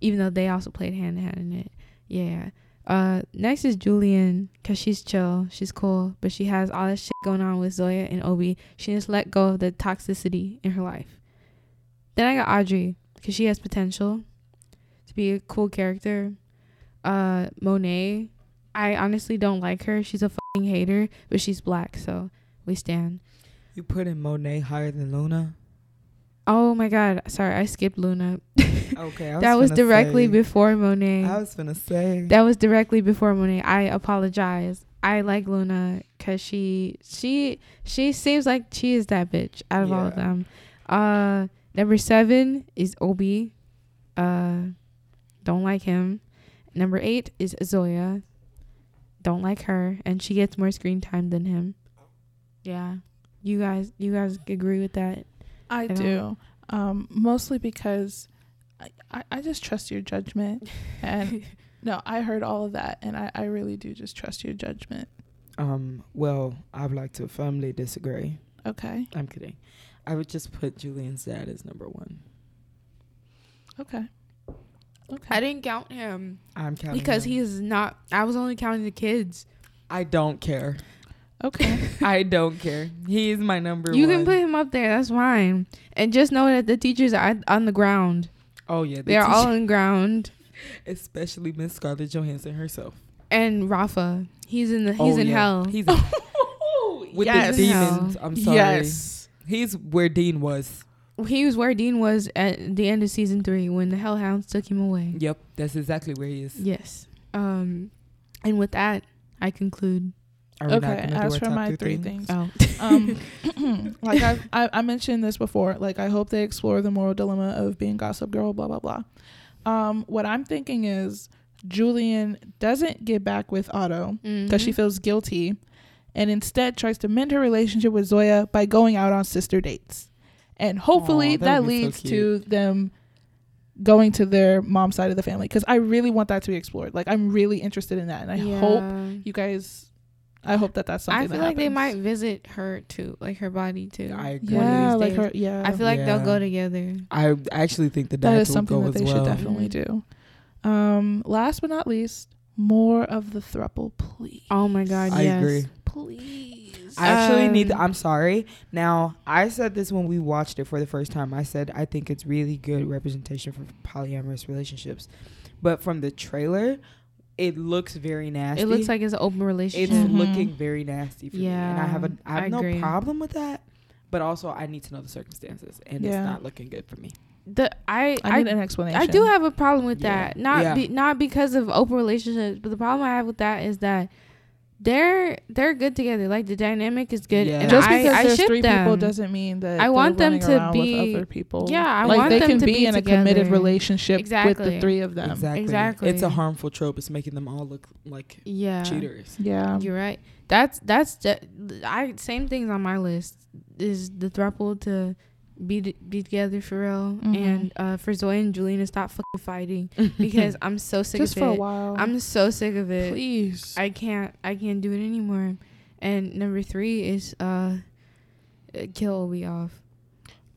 even though they also played hand in hand in it. Yeah. Uh, next is Julien because she's chill, she's cool, but she has all this shit going on with Zoya and Obie. She just let go of the toxicity in her life. Then I got Audrey because she has potential to be a cool character. Uh, Monet, I honestly don't like her. She's a fucking hater, but she's black, so we stand. You put in Monet higher than Luna. Oh my god, sorry, I skipped Luna. Okay, I that was directly say- before Monet. I was gonna say. That was directly before Monet. I apologize. I like Luna because she she she seems like she is that bitch out of all of them. Uh, number seven is Obie. Uh, don't like him. Number eight is Zoya. Don't like her, and she gets more screen time than him. Yeah, you guys, you guys agree with that? I I don't- Um, mostly because I, I, I just trust your judgment. And no, I heard all of that and I, I really do just trust your judgment. Um. Well, I would like to firmly disagree. Okay. I'm kidding. I would just put Julien's dad as number one. Okay. Okay. I didn't count him I'm counting because him. he is not. I was only counting the kids. I don't care. Okay. I don't care. He is my number one. You one. can put him up there. That's fine. And just know that the teachers are on the ground. Oh yeah, the They're all on the ground. especially Miss Scarlett Johansson herself. And Rafa, he's in the he's Oh, in yeah. hell. He's with yes. the demons. I'm sorry. Yes. He's where Dean was. He was where Dean was at the end of season three when the Hellhounds took him away. Yep, that's exactly where he is. Yes. Um, and with that, I conclude. Are we not Okay. gonna As for my three things, Oh, um, like I, I I mentioned this before. Like I hope they explore the moral dilemma of being Gossip Girl. Blah blah blah. Um, what I'm thinking is Julien doesn't get back with Otto because she Mhm. feels guilty, and instead tries to mend her relationship with Zoya by going out on sister dates, and hopefully Aw, that that would so leads to them going to their mom's side of the family. Because I really want that to be explored. Like I'm really interested in that, and I hope you guys. I hope that that's something. I feel that like they might visit her too, like her body too. I agree. Yeah, like days. her. Yeah, I feel like Yeah. they'll go together. I actually think the that dads is will something that they well. should definitely do. Um, last but not least, more of the thruple, please. Oh my god, I yes. agree. Please. I actually need. Um, I'm sorry. Now, I said this when we watched it for the first time. I said I think it's really good representation for polyamorous relationships, but from the trailer, it looks very nasty. It looks like it's an open it's relationship. Mhm. looking very nasty for me, and I have a Yeah, I have I no agree. problem with that. But also, I need to know the circumstances, and Yeah. it's not looking good for me. the I I I, need an explanation. I do have a problem with Yeah. that. Not Yeah. be, not because of open relationships, but the problem I have with that is that they're they're good together. Like the dynamic is good, Yeah. and Just because I there's ship three them. people doesn't mean that I want them to be- with other people. Yeah, I like want they them can to be, be in a committed together. relationship with the three of them. Exactly. Exactly. It's a harmful trope. It's making them all look like yeah. cheaters. Yeah. You're right. That's that's ju- I same things on my list is the throuple to be t- be together for real Mhm. and uh for Zoe and Julien to stop fucking fighting because I'm so sick Just of for a it. while. I'm so sick of it. please. I can't I can't do it anymore. And number three is uh kill Obie off.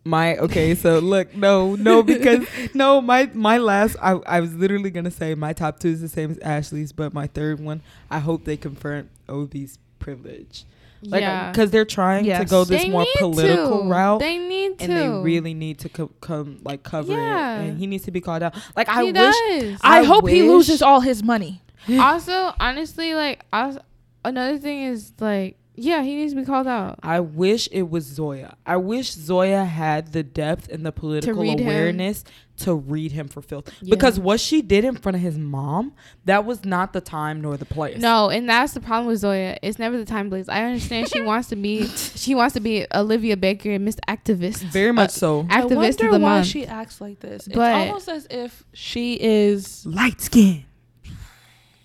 My okay, so look, no, no, because no, my my last, I I was literally gonna say my top two is the same as Ashley's, but my third one, I hope they confront Obie's privilege, like, yeah. Uh, because they're trying to go this They more political to. route, They need to. and they really need to co- come like cover Yeah. it, and he needs to be called out. Like I he wish, does. I, I hope he loses all his money. also, honestly, like also, another thing is like yeah, he needs to be called out. I wish it was Zoya. I wish Zoya had the depth and the political read him. awareness to read him for filth. Yeah. Because what she did in front of his mom, that was not the time nor the place. No, and that's the problem with Zoya. It's never the time, Blaze. I understand she wants to be, she wants to be Olivia Baker and Mr. Activist, Very much Uh, so. I activist wonder of the why month. she acts like this. It's But- almost as if she is. Light skin.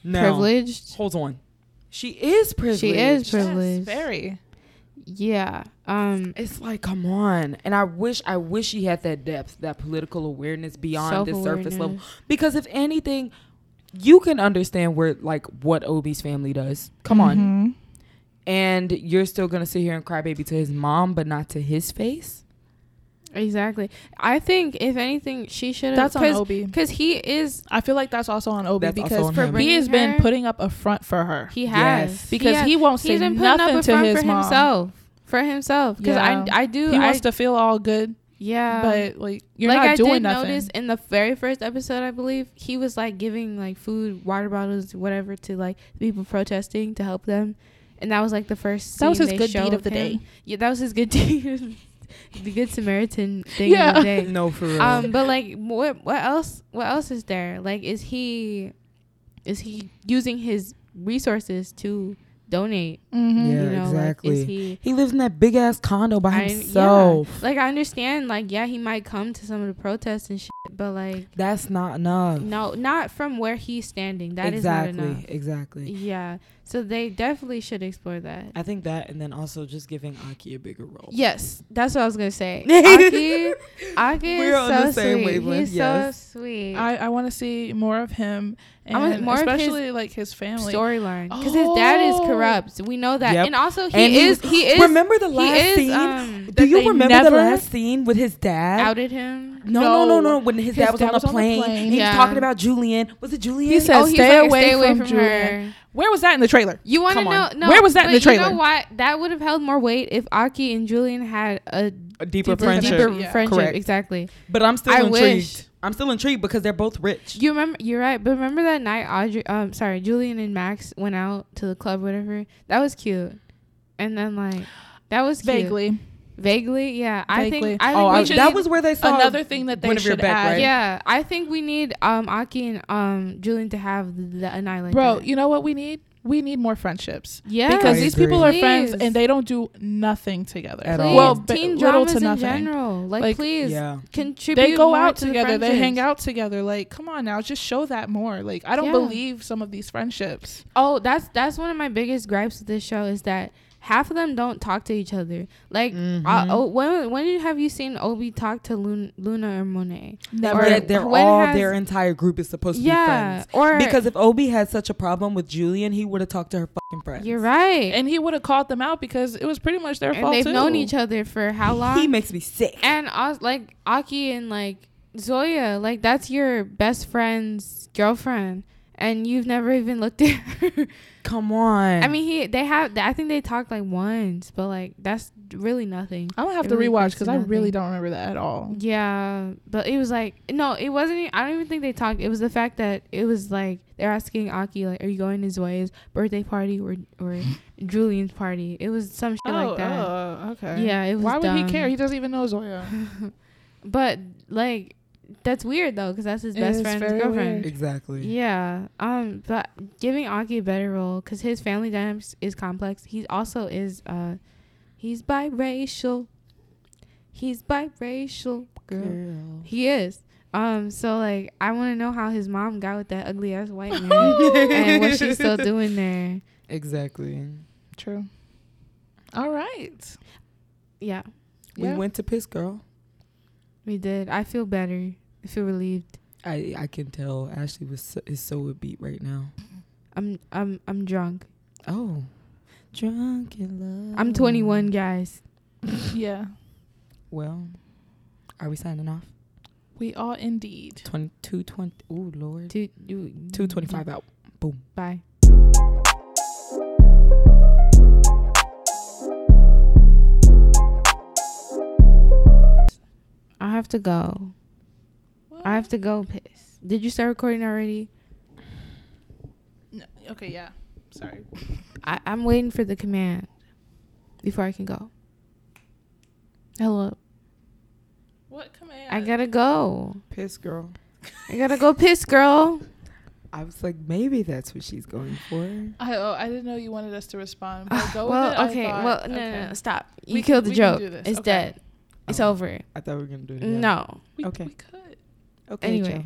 No. privileged. Hold on. She is privileged. She is privileged. Yes, very. yeah. Um. It's like, come on. And I wish, I wish he had that depth, that political awareness beyond the surface level. Because if anything, you can understand where, like, what Obie's family does. Come on. Mhm. And you're still gonna sit here and cry baby to his mom, but not to his face. Exactly. I think if anything, she should have. That's on Obie. Because he is. I feel like that's also on Obie That's because on for him. he has bringing been putting up a front for her He has Yes. because has- he won't say he's been putting up nothing a to his for mom. himself. For himself, because Yeah. I I do. He I, wants to feel all good, yeah. but like you're like not I doing did nothing. notice in the very first episode, I believe he was like giving like food, water bottles, whatever to like people protesting to help them, and that was like the first. That was his they good deed of the him. day. Yeah, that was his good deed. The good Samaritan thing of Yeah. the day. No, for real. Um, but like, what what else? What else is there? Like, is he is he using his resources to donate? Mhm. Yeah, you know, exactly. Like, is he he lives in that big ass condo by I- yeah. himself. like I understand, like yeah, he might come to some of the protests and shit, but like That's not enough. no, not from where he's standing. That is exactly. not enough. Exactly. Yeah, so they definitely should explore that. I think that, and then also just giving Aki a bigger role. Yes, that's what I was gonna say. Aki, Aki We're is on so the same sweet. wavelength, He's yes. so sweet. I, I want to see more of him I want and more of his especially like his family. storyline because his dad is Oh. corrupt. We know that, Yep. and also he And is he is remember the last is, scene? Um, Do you remember the last scene with his dad? outed him. no, no, no, No. no. When his, His dad was, dad on, was the on the plane, plane. he Yeah. was talking about Julien. Was it Julien? He said, oh, "Stay like, away stay from away from Julien." her. Where was that in the trailer? You want to know? No, Where was that in but the You know trailer? what? That would have held more weight if Aki and Julien had a a deeper, deeper, friendship. deeper Yeah. friendship. Correct. Exactly. But I'm still I intrigued. wish. I'm still intrigued because they're both rich. You remember? You're right. But remember that night, Audrey? Um, sorry, Julien and Max went out to the club, whatever. That was cute. And then like, that was cute. Vaguely. Vaguely, yeah. I think. I think oh, we I, should that need- was where they saw Another thing that they Guinevere should Beck, add. right? Yeah, I think we need um Aki and um Julien to have the, the a Bro, that. you know what we need? We need more friendships. yeah, because I these agree. people are friends and they don't do nothing together. At please. all. Well, ba- teen little dramas to in nothing. general. Like, Like, please Yeah. contribute. They go more out to the together. They hang out together. Like, come on now, just show that more. Like, I don't Yeah. believe some of these friendships. Oh, that's that's one of my biggest gripes with this show is that half of them don't talk to each other. Like, uh, Mhm. oh, when when have you seen Obie talk to Luna, Luna or Monet? Never. Or- Yeah, they're all has- their entire group is supposed to be Yeah, friends. or Because if Obie had such a problem with Julien, he would have talked to her fucking friends. you're right, and he would have called them out because it was pretty much their and fault they've too. known each other for how long? He makes me sick. and us like Aki and like Zoya, like that's your best friend's girlfriend, and you've never even looked at her. Come on. I mean, he they have. I think they talked like once, but like that's really nothing. I'm gonna have It to really rewatch because I really don't remember that at all. Yeah, but it was like no, it wasn't. I don't even think they talked. It was the fact that it was like they're asking Aki like, "Are you going to Zoya's birthday party or or Julien's party?" It was some shit like oh, that. oh, okay. Yeah, it was. Why would he care? He doesn't even know Zoya. But like, that's weird though, because that's his best friend's girlfriend. weird. exactly. Yeah. Um. But giving Aki a better role because his family dynamics is complex. He also is. Uh, he's biracial. He's biracial, girl. Girl. He is. Um. So like, I want to know how his mom got with that ugly ass white man and what she's still doing there. Exactly. True. All right. Yeah, We Yeah. went to Piss Girl. we did. I feel better. I feel relieved. I I can tell Ashley was so, is so upbeat right now. I'm I'm I'm drunk. Oh, drunk in love. I'm 21, guys. Yeah. Well, are we signing off? We are indeed. 22, 20. Ooh, Lord. Two, you, 225 out. Boom. Bye. I have to go. I have to go piss. Did you start recording already? No, okay, yeah. Sorry. I, I'm waiting for the command before I can go. Hello. What command? I gotta go. Piss Girl. I gotta go piss, girl. I was like, maybe that's what she's going for. I oh, I didn't know you wanted us to respond. But go well, with it. I okay. thought- well, no, okay. no, no, stop. You We can- killed the we can joke. do this. It's Okay. dead. It's Oh, over. I thought we were gonna do it. Again. No. We, Okay. we could. Okay. Anyway. Joe.